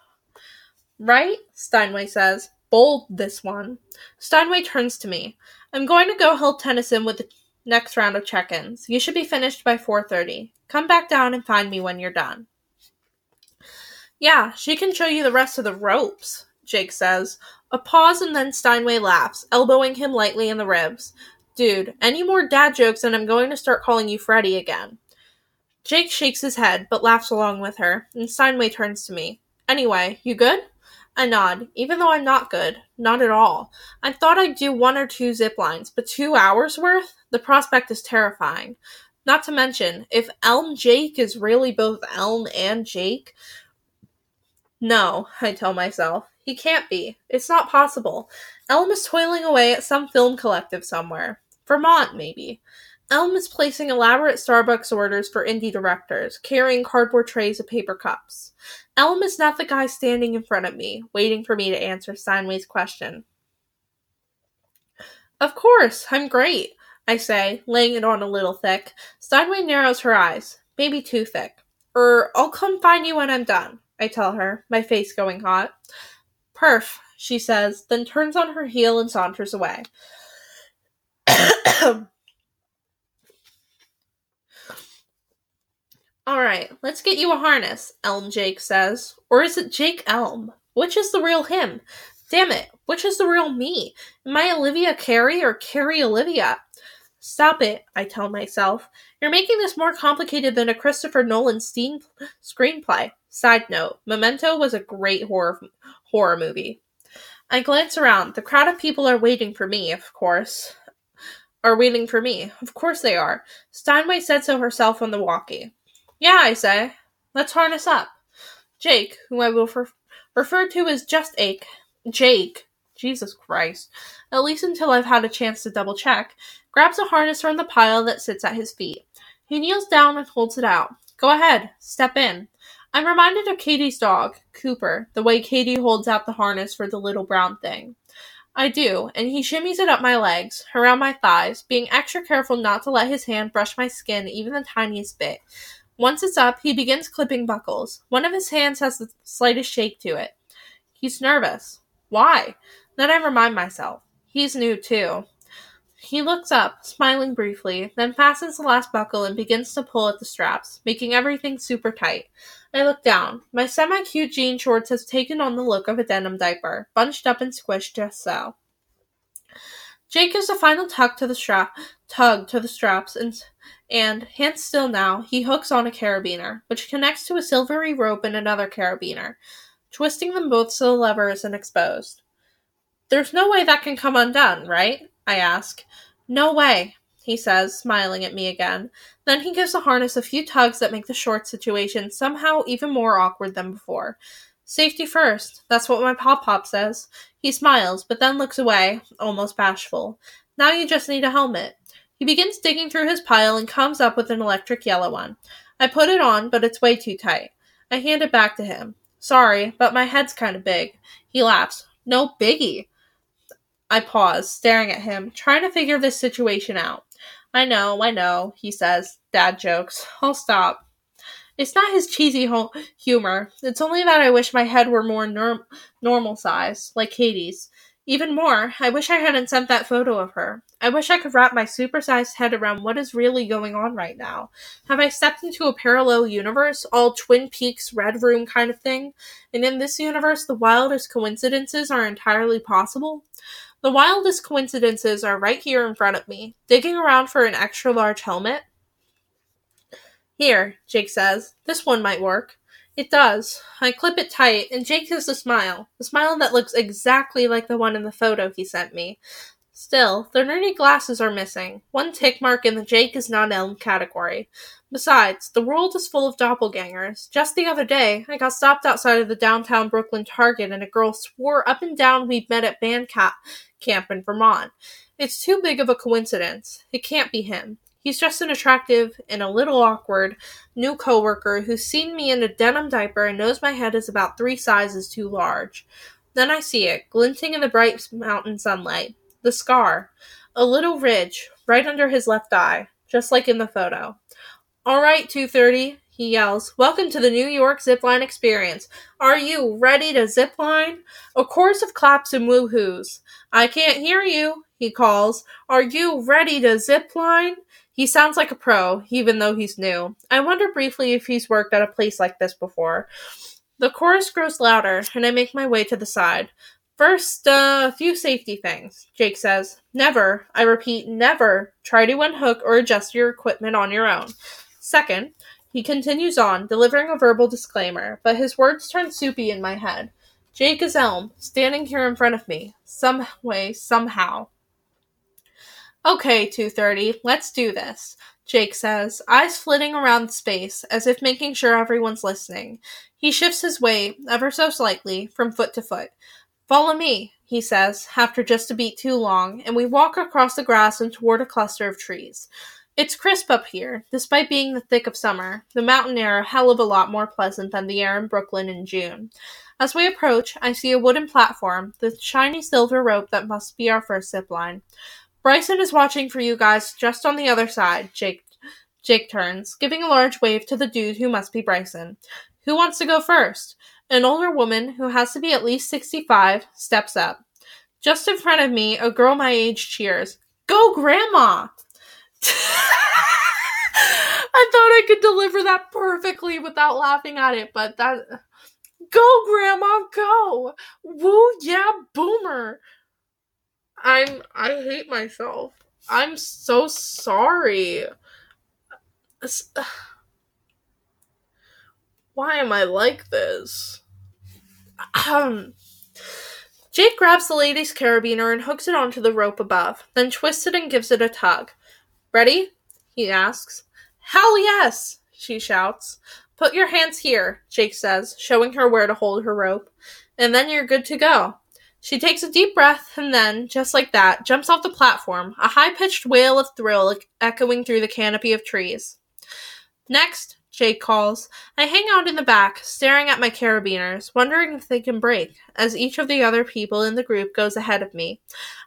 Right? Steinway says. Bold, this one. Steinway turns to me. I'm going to go help Tennyson with the next round of check-ins. You should be finished by 4.30. Come back down and find me when you're done. Yeah, she can show you the rest of the ropes, Jake says. A pause and then Steinway laughs, elbowing him lightly in the ribs. Dude, any more dad jokes and I'm going to start calling you Freddy again. Jake shakes his head, but laughs along with her, and Steinway turns to me. Anyway, you good? I nod, even though I'm not good. Not at all. I thought I'd do one or two zip lines, but two hours worth? The prospect is terrifying. Not to mention, if Elm Jake is really both Elm and Jake, no, I tell myself. He can't be. It's not possible. Elm is toiling away at some film collective somewhere. Vermont, maybe. Elm is placing elaborate Starbucks orders for indie directors, carrying cardboard trays of paper cups. Elm is not the guy standing in front of me, waiting for me to answer Steinway's question. Of course, I'm great, I say, laying it on a little thick. Steinway narrows her eyes, maybe too thick. Er, I'll come find you when I'm done. I tell her, my face going hot. Perf, she says, then turns on her heel and saunters away. *coughs* All right, let's get you a harness, Elm Jake says. Or is it Jake Elm? Which is the real him? Damn it, which is the real me? Am I Olivia Carrie or Carrie Olivia? Stop it, I tell myself. You're making this more complicated than a Christopher Nolan screenplay. Side note, Memento was a great horror horror movie. I glance around. The crowd of people are waiting for me, of course. Are waiting for me. Of course they are. Steinway said so herself on the walkie. Yeah, I say. Let's harness up. Jake, who I will refer, refer to as just Ake, Jake, Jesus Christ, at least until I've had a chance to double check, grabs a harness from the pile that sits at his feet. He kneels down and holds it out. Go ahead, step in. I'm reminded of Katie's dog, Cooper, the way Katie holds out the harness for the little brown thing. I do, and he shimmies it up my legs, around my thighs, being extra careful not to let his hand brush my skin even the tiniest bit. Once it's up, he begins clipping buckles. One of his hands has the slightest shake to it. He's nervous. Why? Then I remind myself. He's new, too. He looks up, smiling briefly, then fastens the last buckle and begins to pull at the straps, making everything super tight. I look down. My semi cute jean shorts has taken on the look of a denim diaper, bunched up and squished just so. Jake gives a final tug to the strap, tug to the straps, and, and hands still now, he hooks on a carabiner, which connects to a silvery rope and another carabiner, twisting them both so the lever isn't exposed. There's no way that can come undone, right? I ask. No way, he says, smiling at me again. Then he gives the harness a few tugs that make the short situation somehow even more awkward than before. Safety first, that's what my pop pop says. He smiles, but then looks away, almost bashful. Now you just need a helmet. He begins digging through his pile and comes up with an electric yellow one. I put it on, but it's way too tight. I hand it back to him. Sorry, but my head's kind of big. He laughs. No biggie. I pause, staring at him, trying to figure this situation out. I know, I know, he says. Dad jokes. I'll stop. It's not his cheesy ho- humor. It's only that I wish my head were more nor- normal size, like Katie's. Even more, I wish I hadn't sent that photo of her. I wish I could wrap my supersized head around what is really going on right now. Have I stepped into a parallel universe, all Twin Peaks Red Room kind of thing? And in this universe, the wildest coincidences are entirely possible? The wildest coincidences are right here in front of me. Digging around for an extra large helmet? Here, Jake says. This one might work. It does. I clip it tight, and Jake gives a smile. A smile that looks exactly like the one in the photo he sent me. Still, the nerdy glasses are missing. One tick mark in the Jake is not Elm category. Besides, the world is full of doppelgangers. Just the other day, I got stopped outside of the downtown Brooklyn Target and a girl swore up and down we'd met at band ca- camp in Vermont. It's too big of a coincidence. It can't be him. He's just an attractive and a little awkward new coworker who's seen me in a denim diaper and knows my head is about three sizes too large. Then I see it, glinting in the bright mountain sunlight. The scar. A little ridge, right under his left eye, just like in the photo. All right, 230, he yells. Welcome to the New York Zipline Experience. Are you ready to zipline? A chorus of claps and woohoos. I can't hear you, he calls. Are you ready to zipline? He sounds like a pro, even though he's new. I wonder briefly if he's worked at a place like this before. The chorus grows louder, and I make my way to the side. First, uh, a few safety things, Jake says. Never, I repeat, never try to unhook or adjust your equipment on your own. Second, he continues on, delivering a verbal disclaimer, but his words turn soupy in my head. Jake is Elm, standing here in front of me. Some way, somehow. Okay, 230, let's do this, Jake says, eyes flitting around space as if making sure everyone's listening. He shifts his weight, ever so slightly, from foot to foot. Follow me, he says, after just a beat too long, and we walk across the grass and toward a cluster of trees. It's crisp up here, despite being the thick of summer, the mountain air a hell of a lot more pleasant than the air in Brooklyn in June. As we approach, I see a wooden platform, the shiny silver rope that must be our first zip line. Bryson is watching for you guys just on the other side, Jake Jake turns, giving a large wave to the dude who must be Bryson. Who wants to go first? An older woman, who has to be at least 65, steps up. Just in front of me, a girl my age cheers. Go, Grandma! *laughs* I thought I could deliver that perfectly without laughing at it, but that. Go, Grandma, go! Woo, yeah, boomer! I'm. I hate myself. I'm so sorry. Why am I like this? Um. Jake grabs the lady's carabiner and hooks it onto the rope above, then twists it and gives it a tug. Ready? he asks. Hell yes! she shouts. Put your hands here, Jake says, showing her where to hold her rope, and then you're good to go. She takes a deep breath and then, just like that, jumps off the platform, a high pitched wail of thrill echoing through the canopy of trees. Next, Jake calls. I hang out in the back, staring at my carabiners, wondering if they can break, as each of the other people in the group goes ahead of me.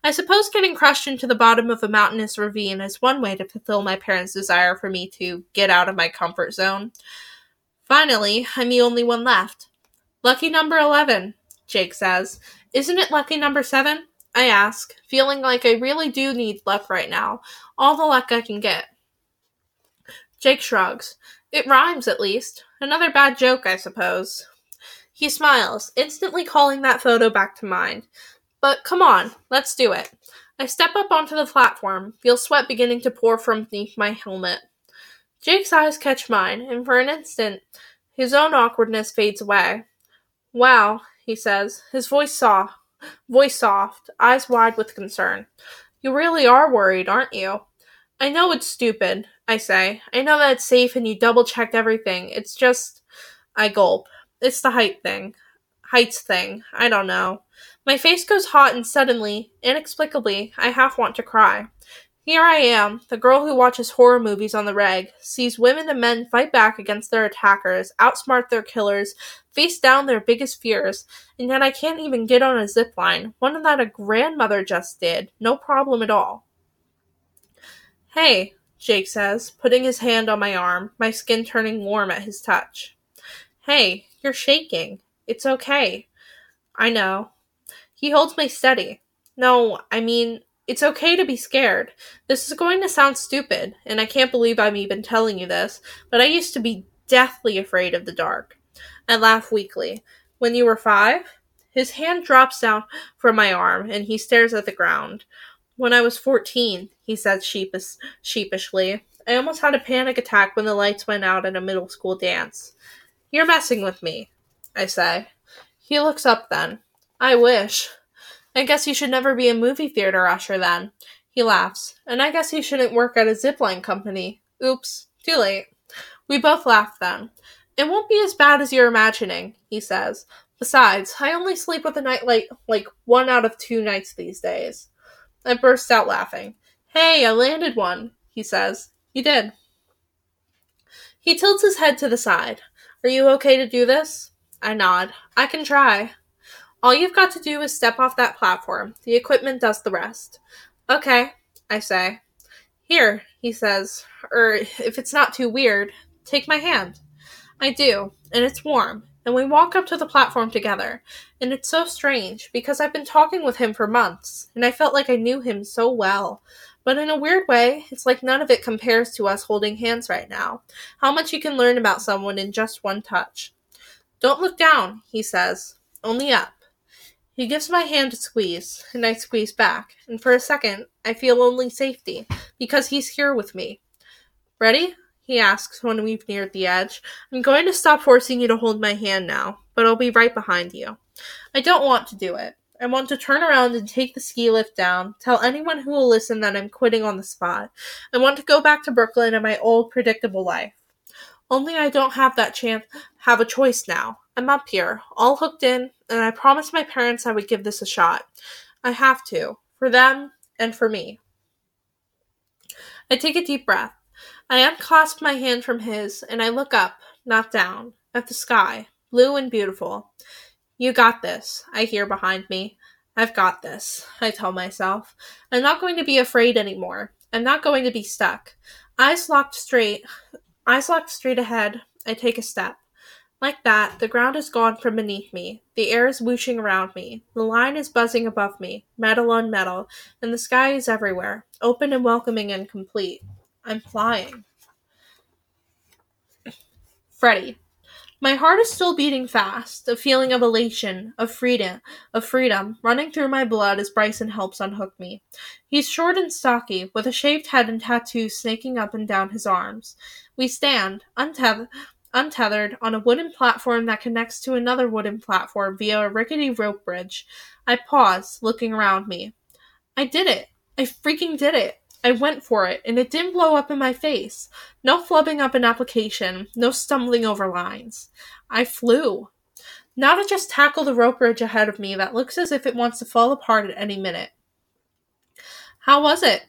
I suppose getting crushed into the bottom of a mountainous ravine is one way to fulfill my parents' desire for me to get out of my comfort zone. Finally, I'm the only one left. Lucky number 11, Jake says. Isn't it lucky number 7? I ask, feeling like I really do need luck right now. All the luck I can get. Jake shrugs. It rhymes, at least. Another bad joke, I suppose. He smiles, instantly calling that photo back to mind. But come on, let's do it. I step up onto the platform, feel sweat beginning to pour from beneath my helmet. Jake's eyes catch mine, and for an instant, his own awkwardness fades away. Wow, he says, his voice soft, voice soft, eyes wide with concern. You really are worried, aren't you? I know it's stupid, I say. I know that it's safe and you double checked everything. It's just. I gulp. It's the height thing. Heights thing. I don't know. My face goes hot and suddenly, inexplicably, I half want to cry. Here I am, the girl who watches horror movies on the reg, sees women and men fight back against their attackers, outsmart their killers, face down their biggest fears, and yet I can't even get on a zip line, one that a grandmother just did, no problem at all. Hey, Jake says, putting his hand on my arm, my skin turning warm at his touch. Hey, you're shaking. It's okay. I know. He holds me steady. No, I mean, it's okay to be scared. This is going to sound stupid, and I can't believe I'm even telling you this, but I used to be deathly afraid of the dark. I laugh weakly. When you were five? His hand drops down from my arm, and he stares at the ground. When I was 14, he said sheepish, sheepishly. I almost had a panic attack when the lights went out at a middle school dance. You're messing with me, I say. He looks up then. I wish. I guess you should never be a movie theater usher then. He laughs. And I guess you shouldn't work at a zipline company. Oops, too late. We both laugh then. It won't be as bad as you're imagining, he says. Besides, I only sleep with a nightlight like one out of two nights these days. I burst out laughing. Hey, I landed one, he says. You did. He tilts his head to the side. Are you okay to do this? I nod. I can try. All you've got to do is step off that platform. The equipment does the rest. Okay, I say. Here, he says, or if it's not too weird, take my hand. I do, and it's warm and we walk up to the platform together. And it's so strange because I've been talking with him for months, and I felt like I knew him so well. But in a weird way, it's like none of it compares to us holding hands right now. How much you can learn about someone in just one touch. Don't look down, he says, only up. He gives my hand a squeeze, and I squeeze back, and for a second, I feel only safety, because he's here with me. Ready? He asks when we've neared the edge. I'm going to stop forcing you to hold my hand now, but I'll be right behind you. I don't want to do it. I want to turn around and take the ski lift down, tell anyone who will listen that I'm quitting on the spot. I want to go back to Brooklyn and my old predictable life. Only I don't have that chance, have a choice now. I'm up here, all hooked in, and I promised my parents I would give this a shot. I have to, for them and for me. I take a deep breath. I unclasp my hand from his, and I look up, not down, at the sky, blue and beautiful. You got this, I hear behind me. I've got this, I tell myself. I'm not going to be afraid anymore. I'm not going to be stuck. Eyes locked straight, eyes locked straight ahead, I take a step. Like that, the ground is gone from beneath me. The air is whooshing around me. The line is buzzing above me, metal on metal, and the sky is everywhere, open and welcoming and complete. I'm flying. Freddie. My heart is still beating fast, a feeling of elation, of freedom, of freedom running through my blood as Bryson helps unhook me. He's short and stocky, with a shaved head and tattoos snaking up and down his arms. We stand, untethered, untethered, on a wooden platform that connects to another wooden platform via a rickety rope bridge. I pause, looking around me. I did it! I freaking did it! I went for it, and it didn't blow up in my face. No flubbing up an application, no stumbling over lines. I flew. Now to just tackle the rope bridge ahead of me that looks as if it wants to fall apart at any minute. How was it?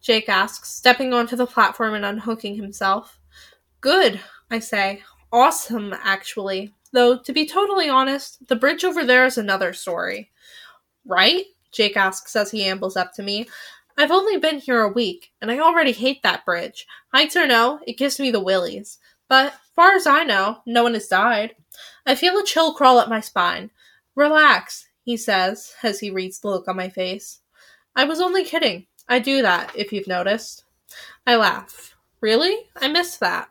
Jake asks, stepping onto the platform and unhooking himself. Good, I say. Awesome, actually. Though, to be totally honest, the bridge over there is another story. Right? Jake asks as he ambles up to me. I've only been here a week, and I already hate that bridge. Heights or no, it gives me the willies. But, far as I know, no one has died. I feel a chill crawl up my spine. Relax, he says, as he reads the look on my face. I was only kidding. I do that, if you've noticed. I laugh. Really? I missed that.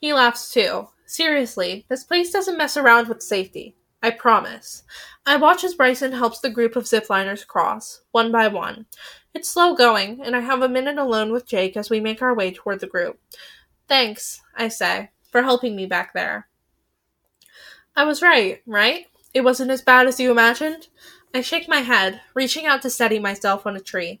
He laughs too. Seriously, this place doesn't mess around with safety. I promise. I watch as Bryson helps the group of zipliners cross, one by one. It's slow going, and I have a minute alone with Jake as we make our way toward the group. Thanks, I say, for helping me back there. I was right, right? It wasn't as bad as you imagined? I shake my head, reaching out to steady myself on a tree.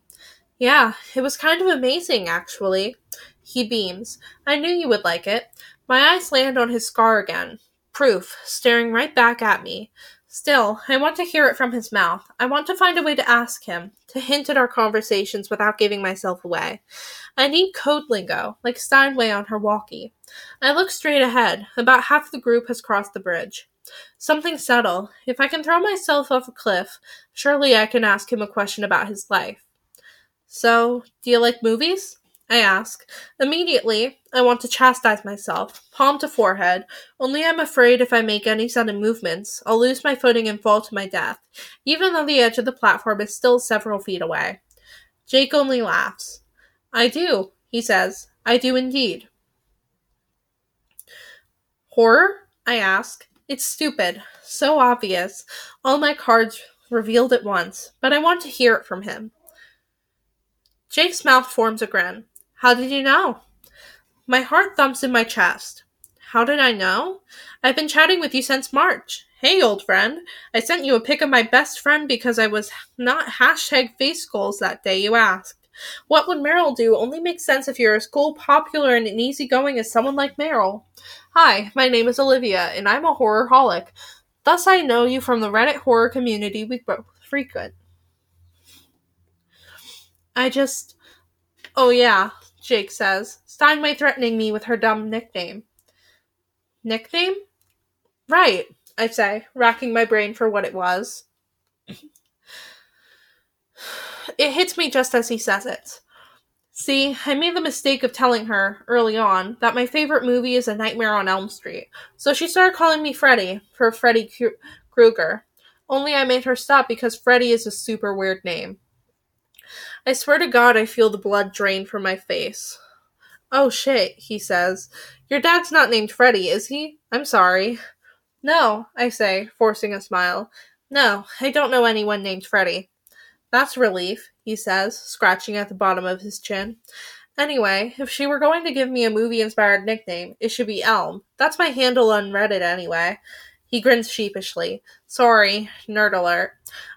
Yeah, it was kind of amazing, actually. He beams. I knew you would like it. My eyes land on his scar again. Proof, staring right back at me. Still, I want to hear it from his mouth. I want to find a way to ask him, to hint at our conversations without giving myself away. I need code lingo, like Steinway on her walkie. I look straight ahead. About half the group has crossed the bridge. Something subtle. If I can throw myself off a cliff, surely I can ask him a question about his life. So, do you like movies? I ask. Immediately, I want to chastise myself, palm to forehead, only I'm afraid if I make any sudden movements, I'll lose my footing and fall to my death, even though the edge of the platform is still several feet away. Jake only laughs. I do, he says. I do indeed. Horror? I ask. It's stupid. So obvious. All my cards revealed at once, but I want to hear it from him. Jake's mouth forms a grin. How did you know? My heart thumps in my chest. How did I know? I've been chatting with you since March. Hey, old friend. I sent you a pic of my best friend because I was not hashtag face goals that day you asked. What would Meryl do only makes sense if you're as cool, popular, and easygoing as someone like Meryl. Hi, my name is Olivia, and I'm a horror holic. Thus, I know you from the Reddit horror community we both frequent. I just. Oh, yeah, Jake says, Steinway threatening me with her dumb nickname. Nickname? Right, I say, racking my brain for what it was. *sighs* It hits me just as he says it. See, I made the mistake of telling her, early on, that my favorite movie is A Nightmare on Elm Street, so she started calling me Freddy, for Freddy Krueger. Only I made her stop because Freddy is a super weird name. I swear to God, I feel the blood drain from my face. Oh shit, he says. Your dad's not named Freddy, is he? I'm sorry. No, I say, forcing a smile. No, I don't know anyone named Freddy. That's relief, he says, scratching at the bottom of his chin. Anyway, if she were going to give me a movie inspired nickname, it should be Elm. That's my handle on Reddit anyway. He grins sheepishly. Sorry, nerd alert.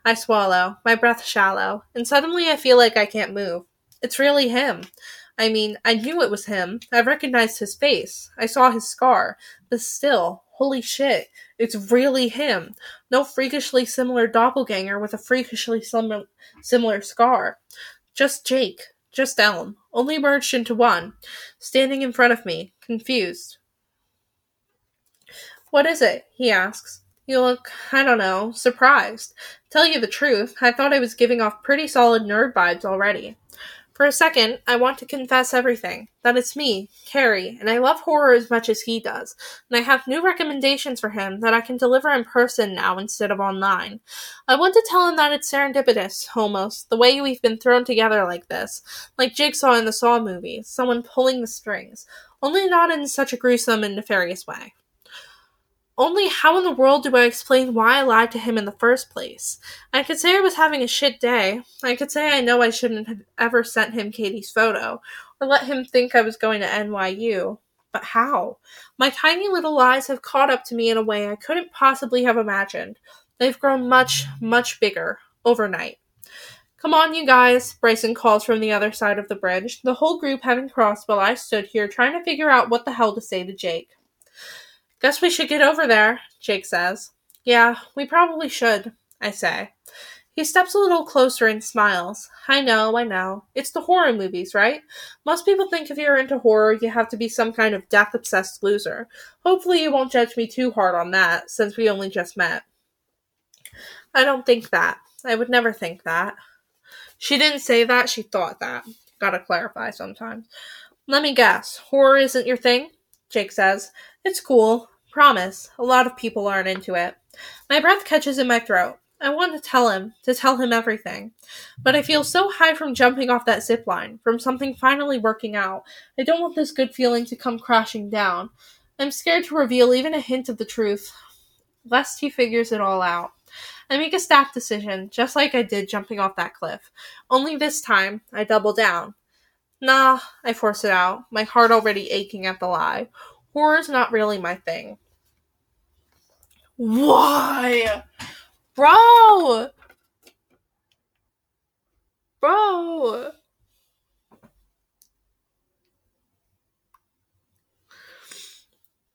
I swallow, my breath shallow, and suddenly I feel like I can't move. It's really him. I mean, I knew it was him. I recognized his face. I saw his scar. But still, holy shit, it's really him. No freakishly similar doppelganger with a freakishly similar, similar scar. Just Jake. Just Elm. Only merged into one. Standing in front of me, confused. What is it? he asks. You look, I don't know, surprised. Tell you the truth, I thought I was giving off pretty solid nerd vibes already. For a second, I want to confess everything that it's me, Carrie, and I love horror as much as he does, and I have new recommendations for him that I can deliver in person now instead of online. I want to tell him that it's serendipitous, almost, the way we've been thrown together like this, like Jigsaw in the Saw movie, someone pulling the strings, only not in such a gruesome and nefarious way. Only how in the world do I explain why I lied to him in the first place? I could say I was having a shit day. I could say I know I shouldn't have ever sent him Katie's photo, or let him think I was going to NYU. But how? My tiny little lies have caught up to me in a way I couldn't possibly have imagined. They've grown much, much bigger overnight. Come on, you guys, Bryson calls from the other side of the bridge, the whole group having crossed while I stood here trying to figure out what the hell to say to Jake. Guess we should get over there, Jake says. Yeah, we probably should, I say. He steps a little closer and smiles. I know, I know. It's the horror movies, right? Most people think if you're into horror, you have to be some kind of death obsessed loser. Hopefully, you won't judge me too hard on that, since we only just met. I don't think that. I would never think that. She didn't say that, she thought that. Gotta clarify sometimes. Let me guess. Horror isn't your thing? Jake says. It's cool. Promise. A lot of people aren't into it. My breath catches in my throat. I want to tell him, to tell him everything. But I feel so high from jumping off that zip line, from something finally working out. I don't want this good feeling to come crashing down. I'm scared to reveal even a hint of the truth, lest he figures it all out. I make a staff decision, just like I did jumping off that cliff. Only this time, I double down. Nah, I force it out, my heart already aching at the lie. Horror's not really my thing. Why? Bro! Bro!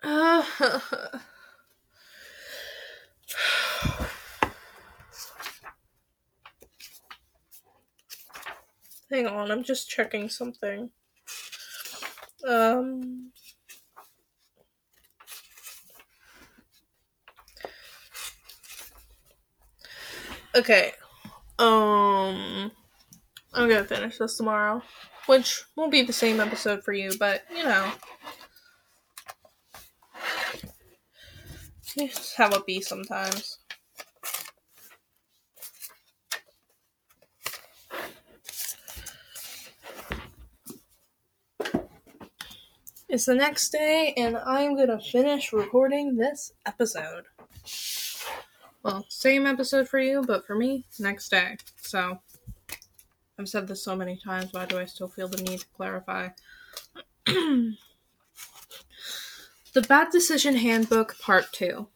Uh, *sighs* hang on, I'm just checking something. Um. Okay. Um I'm gonna finish this tomorrow. Which won't be the same episode for you, but you know. Just have a be sometimes. It's the next day, and I'm gonna finish recording this episode. Well, same episode for you, but for me, next day. So, I've said this so many times, why do I still feel the need to clarify? *clears throat* the Bad Decision Handbook, Part 2.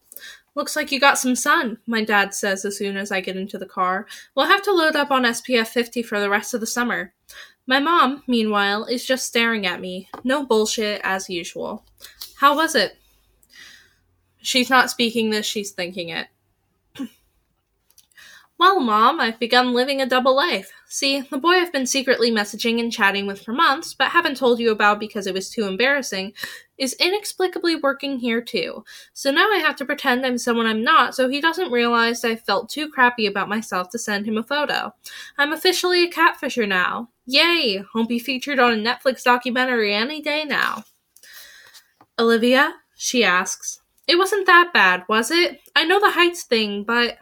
Looks like you got some sun, my dad says as soon as I get into the car. We'll have to load up on SPF 50 for the rest of the summer. My mom, meanwhile, is just staring at me. No bullshit, as usual. How was it? She's not speaking this, she's thinking it. Well, Mom, I've begun living a double life. See, the boy I've been secretly messaging and chatting with for months, but haven't told you about because it was too embarrassing, is inexplicably working here too. So now I have to pretend I'm someone I'm not so he doesn't realize I felt too crappy about myself to send him a photo. I'm officially a catfisher now. Yay! Won't be featured on a Netflix documentary any day now. Olivia? She asks. It wasn't that bad, was it? I know the heights thing, but.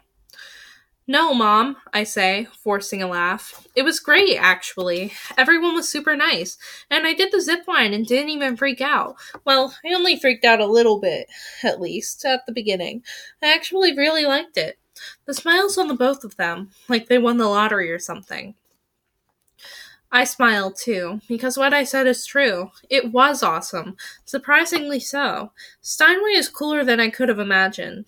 No, Mom, I say, forcing a laugh. It was great, actually. Everyone was super nice, and I did the zip line and didn't even freak out. Well, I only freaked out a little bit, at least, at the beginning. I actually really liked it. The smiles on the both of them, like they won the lottery or something. I smiled too, because what I said is true. It was awesome. Surprisingly so. Steinway is cooler than I could have imagined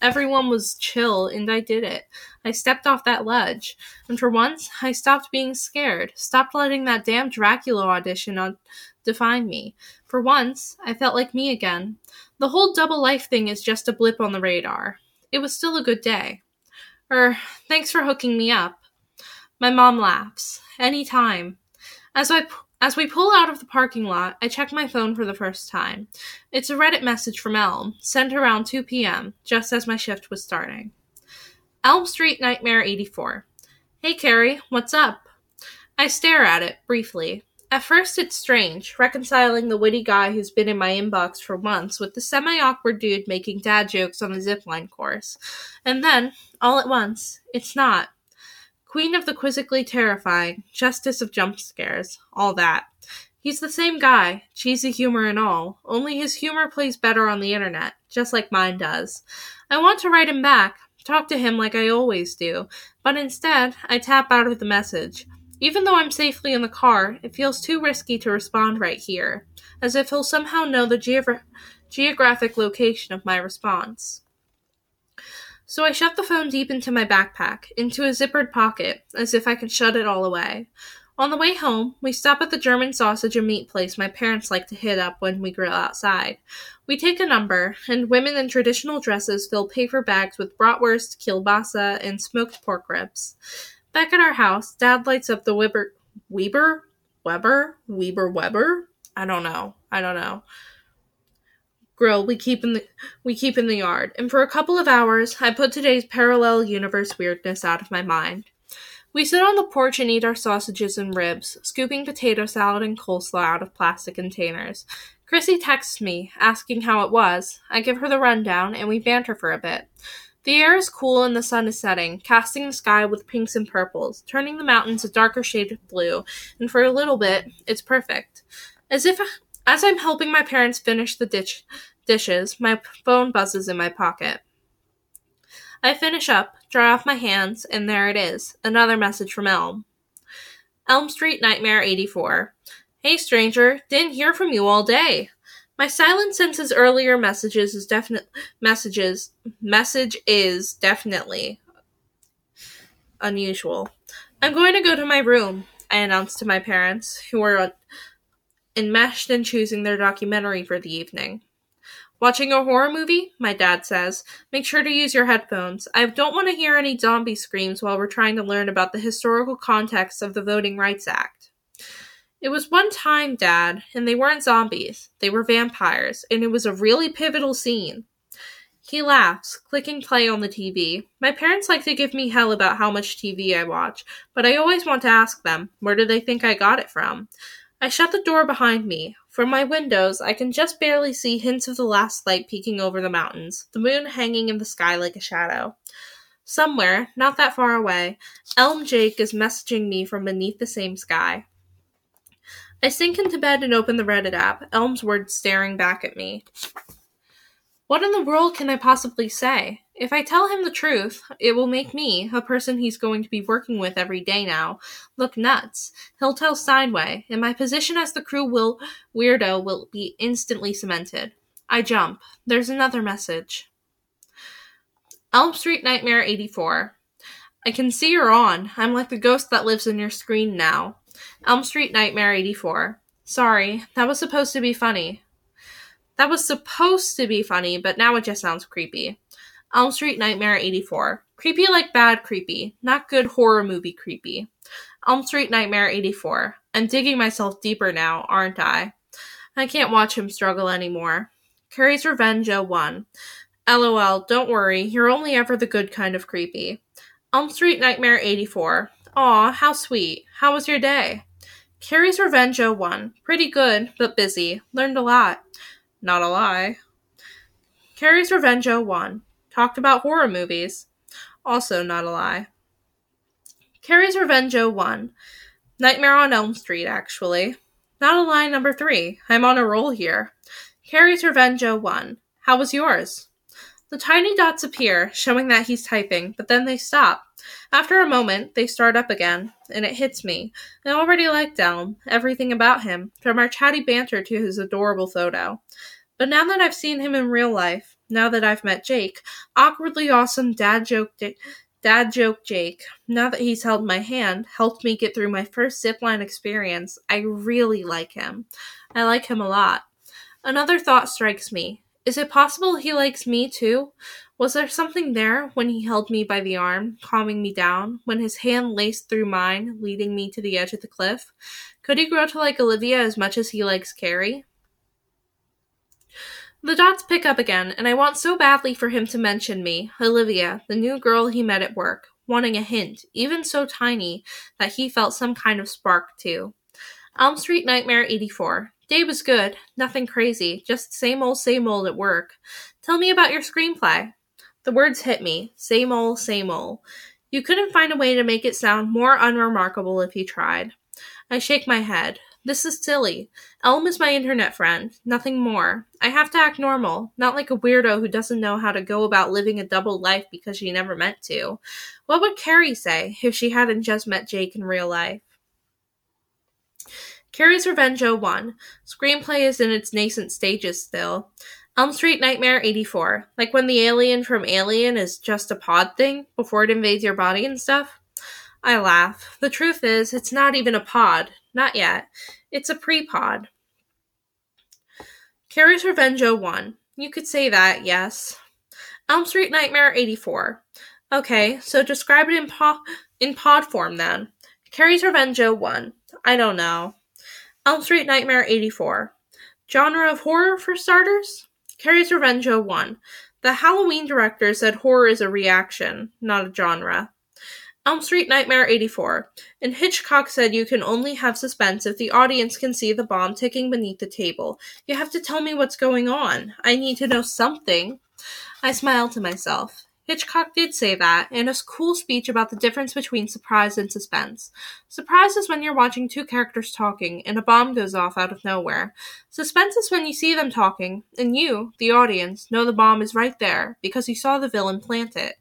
everyone was chill and I did it. I stepped off that ledge. And for once, I stopped being scared, stopped letting that damn Dracula audition on- define me. For once, I felt like me again. The whole double life thing is just a blip on the radar. It was still a good day. Er, thanks for hooking me up. My mom laughs. Any time. As I as we pull out of the parking lot, I check my phone for the first time. It's a Reddit message from Elm, sent around 2 p.m., just as my shift was starting. Elm Street Nightmare 84. Hey Carrie, what's up? I stare at it, briefly. At first, it's strange, reconciling the witty guy who's been in my inbox for months with the semi awkward dude making dad jokes on the zipline course. And then, all at once, it's not. Queen of the quizzically terrifying, justice of jump scares, all that. He's the same guy, cheesy humor and all, only his humor plays better on the internet, just like mine does. I want to write him back, talk to him like I always do, but instead, I tap out of the message. Even though I'm safely in the car, it feels too risky to respond right here, as if he'll somehow know the geogra- geographic location of my response. So I shoved the phone deep into my backpack, into a zippered pocket, as if I could shut it all away. On the way home, we stop at the German sausage and meat place my parents like to hit up when we grill outside. We take a number, and women in traditional dresses fill paper bags with bratwurst, kielbasa, and smoked pork ribs. Back at our house, Dad lights up the Weber, Weber, Weber, Weber, Weber. I don't know. I don't know. Grill we keep in the we keep in the yard, and for a couple of hours, I put today's parallel universe weirdness out of my mind. We sit on the porch and eat our sausages and ribs, scooping potato salad and coleslaw out of plastic containers. Chrissy texts me, asking how it was. I give her the rundown, and we banter for a bit. The air is cool and the sun is setting, casting the sky with pinks and purples, turning the mountains a darker shade of blue, and for a little bit, it's perfect. As if as I'm helping my parents finish the dish, dishes, my phone buzzes in my pocket. I finish up, dry off my hands, and there it is another message from Elm. Elm Street Nightmare 84. Hey stranger, didn't hear from you all day. My silence since his earlier messages is definite messages message is definitely unusual. I'm going to go to my room, I announced to my parents, who were enmeshed in choosing their documentary for the evening. Watching a horror movie? My dad says. Make sure to use your headphones. I don't want to hear any zombie screams while we're trying to learn about the historical context of the Voting Rights Act. It was one time, Dad, and they weren't zombies. They were vampires, and it was a really pivotal scene. He laughs, clicking play on the TV. My parents like to give me hell about how much TV I watch, but I always want to ask them, where do they think I got it from? I shut the door behind me. From my windows, I can just barely see hints of the last light peeking over the mountains, the moon hanging in the sky like a shadow. Somewhere, not that far away, Elm Jake is messaging me from beneath the same sky. I sink into bed and open the Reddit app, Elm's words staring back at me. What in the world can I possibly say? If I tell him the truth, it will make me, a person he's going to be working with every day now, look nuts. He'll tell Steinway, and my position as the crew will weirdo will be instantly cemented. I jump. There's another message. Elm Street Nightmare 84. I can see you're on. I'm like the ghost that lives in your screen now. Elm Street Nightmare 84. Sorry, that was supposed to be funny. That was supposed to be funny, but now it just sounds creepy. Elm Street Nightmare 84. Creepy like bad creepy, not good horror movie creepy. Elm Street Nightmare 84. I'm digging myself deeper now, aren't I? I can't watch him struggle anymore. Carrie's Revenge uh, 01. LOL, don't worry, you're only ever the good kind of creepy. Elm Street Nightmare 84. Aw, how sweet. How was your day? Carrie's Revenge uh, 01. Pretty good, but busy. Learned a lot. Not a lie. Carrie's Revenge 01 talked about horror movies. Also, not a lie. Carrie's Revenge 01. Nightmare on Elm Street, actually. Not a lie number three. I'm on a roll here. Carrie's Revenge 01. How was yours? The tiny dots appear, showing that he's typing, but then they stop. After a moment, they start up again, and it hits me. I already liked Elm, everything about him, from our chatty banter to his adorable photo. But now that I've seen him in real life, now that I've met Jake. Awkwardly awesome dad joke dad joke Jake. Now that he's held my hand, helped me get through my first zipline experience, I really like him. I like him a lot. Another thought strikes me. Is it possible he likes me too? Was there something there when he held me by the arm, calming me down, when his hand laced through mine, leading me to the edge of the cliff? Could he grow to like Olivia as much as he likes Carrie? The dots pick up again, and I want so badly for him to mention me, Olivia, the new girl he met at work, wanting a hint, even so tiny that he felt some kind of spark too. Elm Street Nightmare 84. Day was good, nothing crazy, just same old, same old at work. Tell me about your screenplay. The words hit me. Same old, same old. You couldn't find a way to make it sound more unremarkable if you tried. I shake my head. This is silly. Elm is my internet friend, nothing more. I have to act normal, not like a weirdo who doesn't know how to go about living a double life because she never meant to. What would Carrie say if she hadn't just met Jake in real life? Carrie's Revenge 01. Screenplay is in its nascent stages still. Elm Street Nightmare 84. Like when the alien from Alien is just a pod thing before it invades your body and stuff? I laugh. The truth is, it's not even a pod. Not yet. It's a pre pod. Carrie's Revenge 01. You could say that, yes. Elm Street Nightmare 84. Okay, so describe it in, po- in pod form then. Carrie's Revenge 01. I don't know. Elm Street Nightmare 84. Genre of horror for starters? Carrie's Revenge 01. The Halloween director said horror is a reaction, not a genre. Elm Street Nightmare 84. And Hitchcock said you can only have suspense if the audience can see the bomb ticking beneath the table. You have to tell me what's going on. I need to know something. I smiled to myself. Hitchcock did say that in a cool speech about the difference between surprise and suspense. Surprise is when you're watching two characters talking and a bomb goes off out of nowhere. Suspense is when you see them talking and you, the audience, know the bomb is right there because you saw the villain plant it.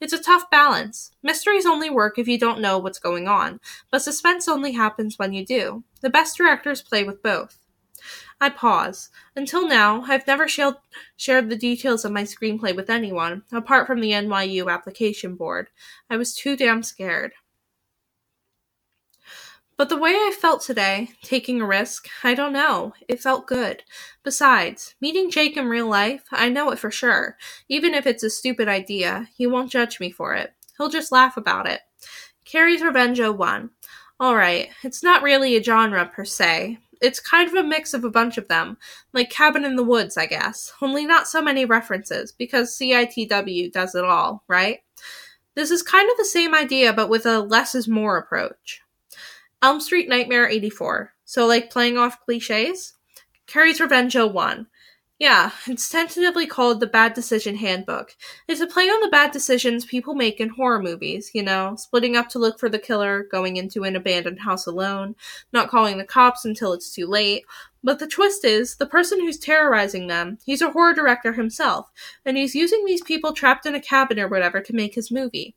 It's a tough balance. Mysteries only work if you don't know what's going on, but suspense only happens when you do. The best directors play with both. I pause. Until now, I've never shared, the details of my screenplay with anyone, apart from the NYU application board. I was too damn scared. But the way I felt today, taking a risk, I don't know. It felt good. Besides, meeting Jake in real life, I know it for sure. Even if it's a stupid idea, he won't judge me for it. He'll just laugh about it. Carrie's Revenge 01. Alright, it's not really a genre per se, it's kind of a mix of a bunch of them, like Cabin in the Woods, I guess. Only not so many references, because CITW does it all, right? This is kind of the same idea, but with a less is more approach. Elm Street Nightmare 84. So, like playing off cliches? Carrie's Revenge 01. Yeah, it's tentatively called the Bad Decision Handbook. It's a play on the bad decisions people make in horror movies, you know, splitting up to look for the killer, going into an abandoned house alone, not calling the cops until it's too late. But the twist is, the person who's terrorizing them, he's a horror director himself, and he's using these people trapped in a cabin or whatever to make his movie.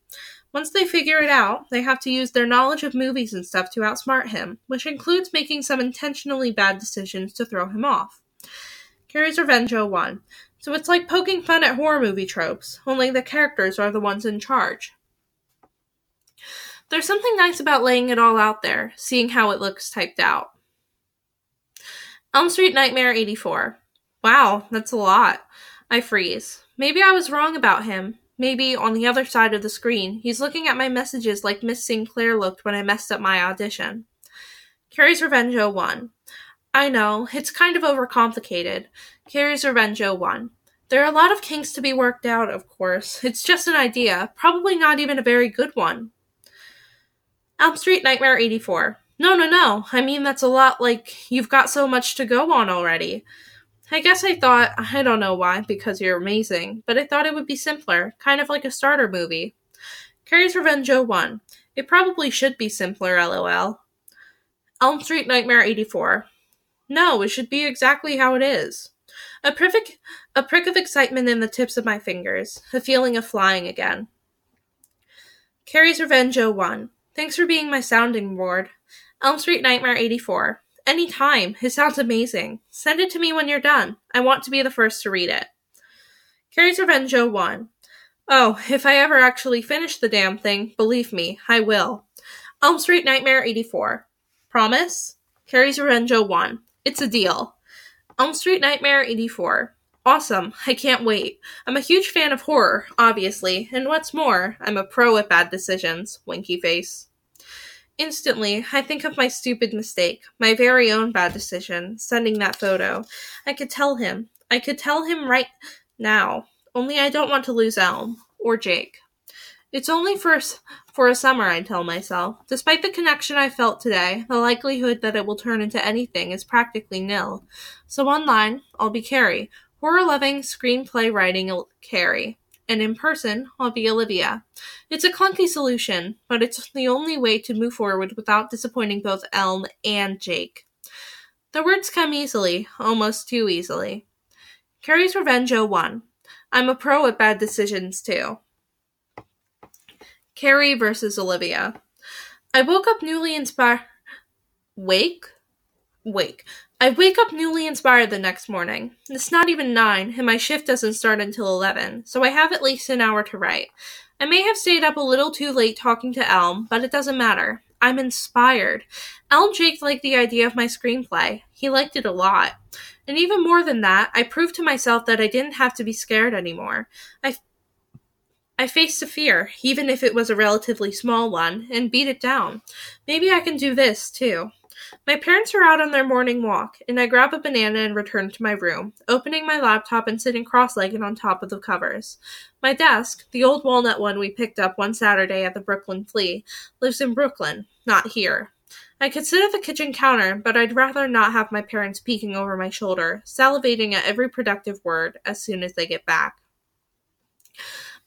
Once they figure it out, they have to use their knowledge of movies and stuff to outsmart him, which includes making some intentionally bad decisions to throw him off. Carrie's Revenge 01. So it's like poking fun at horror movie tropes, only the characters are the ones in charge. There's something nice about laying it all out there, seeing how it looks typed out. Elm Street Nightmare 84. Wow, that's a lot. I freeze. Maybe I was wrong about him. Maybe on the other side of the screen, he's looking at my messages like Miss Sinclair looked when I messed up my audition. Carrie's Revenge 01. I know, it's kind of overcomplicated. Carrie's Revenge 01. There are a lot of kinks to be worked out, of course. It's just an idea, probably not even a very good one. Elm Street Nightmare 84. No, no, no. I mean, that's a lot like you've got so much to go on already. I guess I thought, I don't know why, because you're amazing, but I thought it would be simpler, kind of like a starter movie. Carrie's Revenge 01. It probably should be simpler, lol. Elm Street Nightmare 84. No, it should be exactly how it is. A prick, a prick of excitement in the tips of my fingers, a feeling of flying again. Carrie's Revenge 01. Thanks for being my sounding board. Elm Street Nightmare 84. Any time. It sounds amazing. Send it to me when you're done. I want to be the first to read it. Carrie's Revenge 01. Oh, if I ever actually finish the damn thing, believe me, I will. Elm Street Nightmare 84. Promise? Carrie's Revenge 01. It's a deal. Elm Street Nightmare 84. Awesome. I can't wait. I'm a huge fan of horror, obviously, and what's more, I'm a pro at bad decisions. Winky face. Instantly, I think of my stupid mistake, my very own bad decision, sending that photo. I could tell him. I could tell him right now. Only I don't want to lose Elm. Or Jake. It's only for for a summer, I tell myself. Despite the connection I felt today, the likelihood that it will turn into anything is practically nil. So online, I'll be Carrie, horror-loving screenplay writing Carrie, and in person, I'll be Olivia. It's a clunky solution, but it's the only way to move forward without disappointing both Elm and Jake. The words come easily, almost too easily. Carrie's Revenge 01. I'm a pro at bad decisions too. Carrie versus Olivia. I woke up newly inspired. Wake? Wake. I wake up newly inspired the next morning. It's not even 9, and my shift doesn't start until 11, so I have at least an hour to write. I may have stayed up a little too late talking to Elm, but it doesn't matter. I'm inspired. Elm Jake liked the idea of my screenplay. He liked it a lot. And even more than that, I proved to myself that I didn't have to be scared anymore. I I faced a fear, even if it was a relatively small one, and beat it down. Maybe I can do this, too. My parents are out on their morning walk, and I grab a banana and return to my room, opening my laptop and sitting cross legged on top of the covers. My desk, the old walnut one we picked up one Saturday at the Brooklyn Flea, lives in Brooklyn, not here. I could sit at the kitchen counter, but I'd rather not have my parents peeking over my shoulder, salivating at every productive word as soon as they get back.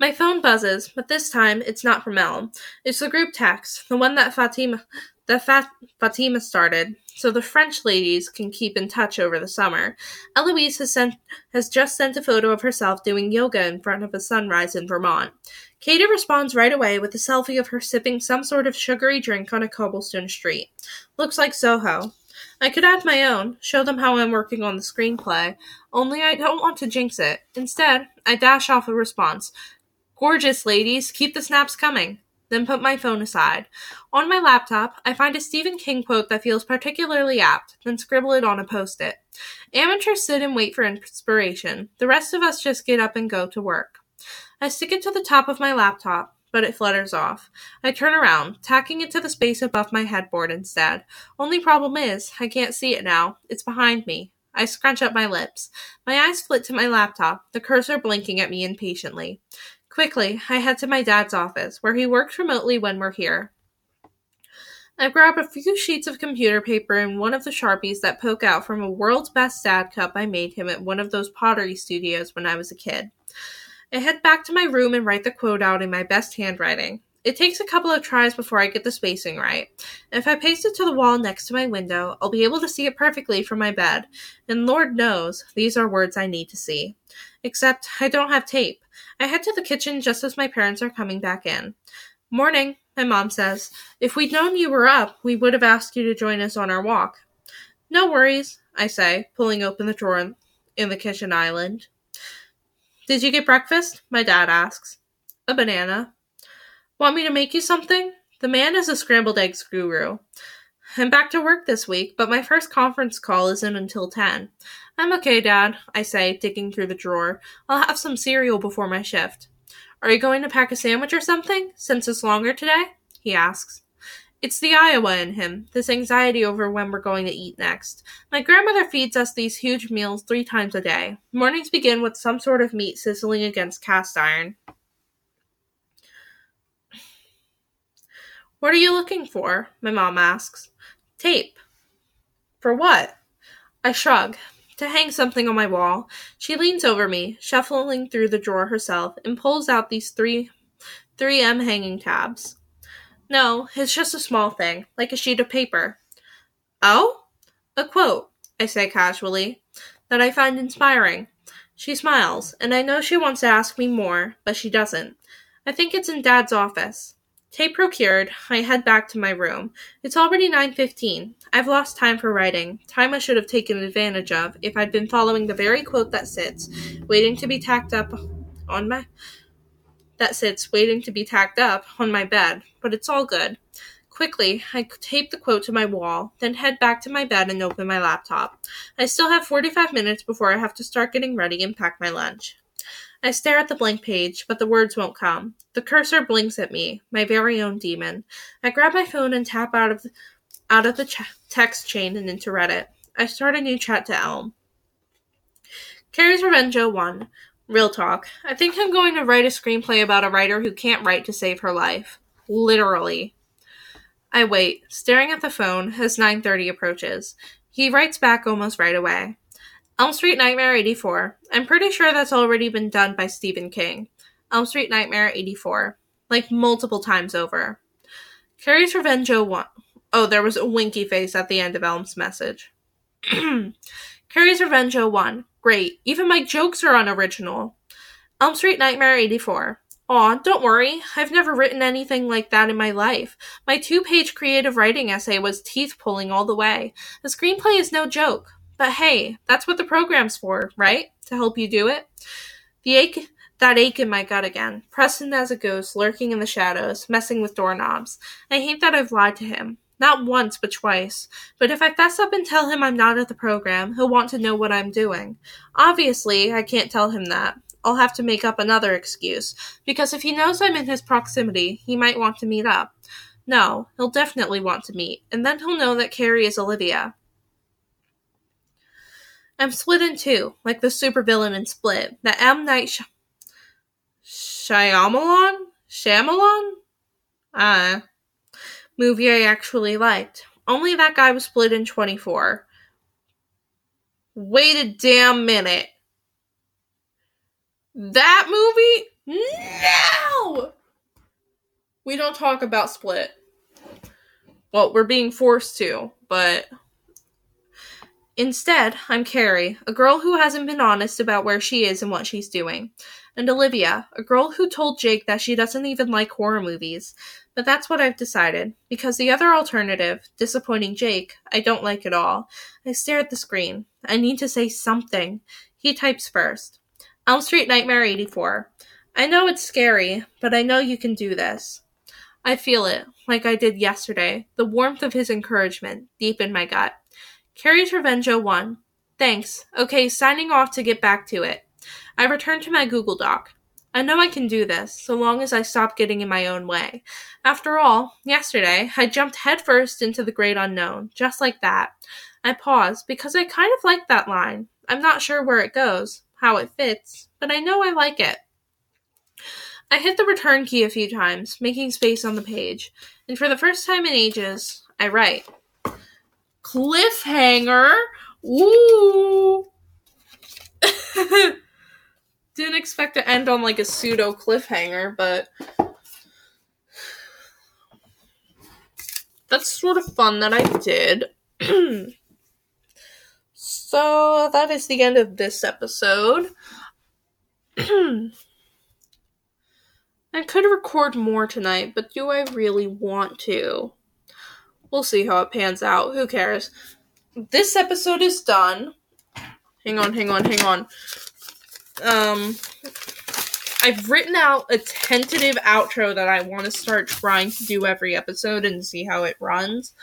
My phone buzzes, but this time it's not from Elm. It's the group text, the one that Fatima that Fat- Fatima started, so the French ladies can keep in touch over the summer. Eloise has sent has just sent a photo of herself doing yoga in front of a sunrise in Vermont. Katie responds right away with a selfie of her sipping some sort of sugary drink on a cobblestone street. Looks like Soho. I could add my own, show them how I'm working on the screenplay, only I don't want to jinx it. Instead, I dash off a response. Gorgeous ladies, keep the snaps coming. Then put my phone aside. On my laptop, I find a Stephen King quote that feels particularly apt, then scribble it on a post it. Amateurs sit and wait for inspiration. The rest of us just get up and go to work. I stick it to the top of my laptop, but it flutters off. I turn around, tacking it to the space above my headboard instead. Only problem is, I can't see it now. It's behind me. I scrunch up my lips. My eyes flit to my laptop, the cursor blinking at me impatiently. Quickly, I head to my dad's office, where he works remotely when we're here. I grab a few sheets of computer paper and one of the Sharpies that poke out from a world's best dad cup I made him at one of those pottery studios when I was a kid. I head back to my room and write the quote out in my best handwriting. It takes a couple of tries before I get the spacing right. If I paste it to the wall next to my window, I'll be able to see it perfectly from my bed. And Lord knows, these are words I need to see. Except I don't have tape. I head to the kitchen just as my parents are coming back in. Morning, my mom says. If we'd known you were up, we would have asked you to join us on our walk. No worries, I say, pulling open the drawer in the kitchen island. Did you get breakfast? My dad asks. A banana. Want me to make you something? The man is a scrambled eggs guru. I'm back to work this week, but my first conference call isn't until 10. I'm okay, Dad, I say, digging through the drawer. I'll have some cereal before my shift. Are you going to pack a sandwich or something, since it's longer today? He asks. It's the Iowa in him, this anxiety over when we're going to eat next. My grandmother feeds us these huge meals three times a day. Mornings begin with some sort of meat sizzling against cast iron. What are you looking for? My mom asks. Tape. For what? I shrug to hang something on my wall. She leans over me, shuffling through the drawer herself, and pulls out these three 3M hanging tabs. No, it's just a small thing, like a sheet of paper. Oh? A quote, I say casually, that I find inspiring. She smiles, and I know she wants to ask me more, but she doesn't. I think it's in Dad's office. Tape procured, I head back to my room. It's already 9:15. I've lost time for writing, time I should have taken advantage of if I'd been following the very quote that sits, waiting to be tacked up on my that sits waiting to be tacked up on my bed, but it's all good. Quickly, I tape the quote to my wall, then head back to my bed and open my laptop. I still have 45 minutes before I have to start getting ready and pack my lunch. I stare at the blank page, but the words won't come. The cursor blinks at me, my very own demon. I grab my phone and tap out of the, out of the ch- text chain and into Reddit. I start a new chat to Elm. Carrie's Revenge 01. Real talk. I think I'm going to write a screenplay about a writer who can't write to save her life. Literally. I wait, staring at the phone as 9:30 approaches. He writes back almost right away. Elm Street Nightmare 84. I'm pretty sure that's already been done by Stephen King. Elm Street Nightmare 84. Like multiple times over. Carrie's Revenge 01. Oh, there was a winky face at the end of Elm's message. *clears throat* Carrie's Revenge 01. Great. Even my jokes are unoriginal. Elm Street Nightmare 84. Aw, don't worry. I've never written anything like that in my life. My two page creative writing essay was teeth pulling all the way. The screenplay is no joke. But hey, that's what the program's for, right? To help you do it. The, ache That ache in my gut again. Preston as a ghost, lurking in the shadows, messing with doorknobs. I hate that I've lied to him. Not once, but twice. But if I fess up and tell him I'm not at the program, he'll want to know what I'm doing. Obviously, I can't tell him that. I'll have to make up another excuse, because if he knows I'm in his proximity, he might want to meet up. No, he'll definitely want to meet, and then he'll know that Carrie is Olivia. I'm split in two, like the supervillain in Split, the M. Night Sh- Shyamalan? Shyamalan? Ah. movie I actually liked. Only that guy was split in 24. Wait a damn minute. That movie? No! We don't talk about Split. Well, we're being forced to, but Instead, I'm Carrie, a girl who hasn't been honest about where she is and what she's doing. And Olivia, a girl who told Jake that she doesn't even like horror movies. But that's what I've decided, because the other alternative, disappointing Jake, I don't like at all. I stare at the screen. I need to say something. He types first. Elm Street Nightmare 84. I know it's scary, but I know you can do this. I feel it, like I did yesterday, the warmth of his encouragement, deep in my gut. Carrie's Revenge 01. Thanks. Okay, signing off to get back to it. I return to my Google Doc. I know I can do this, so long as I stop getting in my own way. After all, yesterday, I jumped headfirst into the great unknown, just like that. I pause, because I kind of like that line. I'm not sure where it goes, how it fits, but I know I like it. I hit the return key a few times, making space on the page, and for the first time in ages, I write cliffhanger. Ooh. *laughs* Didn't expect to end on like a pseudo cliffhanger, but that's sort of fun that I did. *clears throat* so that is the end of this episode. *clears throat* I could record more tonight, but do I really want to? We'll see how it pans out. Who cares? This episode is done. Hang on, hang on, hang on. Um I've written out a tentative outro that I want to start trying to do every episode and see how it runs.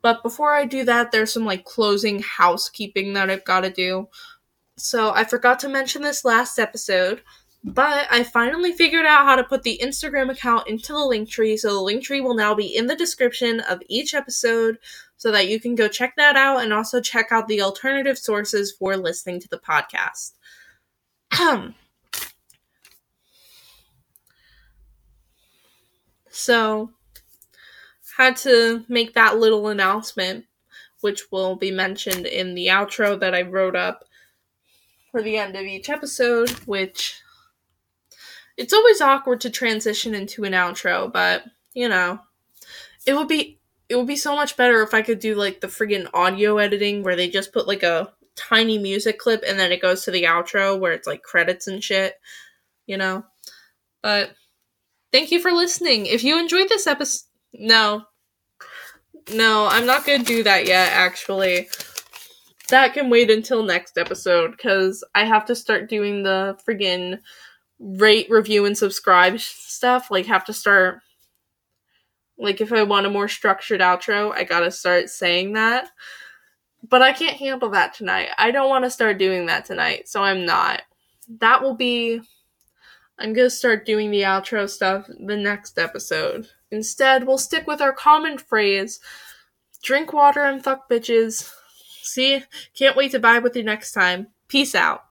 But before I do that, there's some like closing housekeeping that I've got to do. So I forgot to mention this last episode, but I finally figured out how to put the Instagram account into the link tree, so the link tree will now be in the description of each episode so that you can go check that out and also check out the alternative sources for listening to the podcast. so, had to make that little announcement, which will be mentioned in the outro that I wrote up for the end of each episode, which it's always awkward to transition into an outro, but you know, it would be it would be so much better if I could do like the friggin' audio editing where they just put like a tiny music clip and then it goes to the outro where it's like credits and shit, you know. But thank you for listening. If you enjoyed this episode, no, no, I'm not gonna do that yet. Actually, that can wait until next episode because I have to start doing the friggin' rate, review, and subscribe stuff, like have to start like if I want a more structured outro, I gotta start saying that. But I can't handle that tonight. I don't want to start doing that tonight, so I'm not. That will be I'm gonna start doing the outro stuff the next episode. Instead, we'll stick with our common phrase drink water and fuck bitches. See? Can't wait to vibe with you next time. Peace out.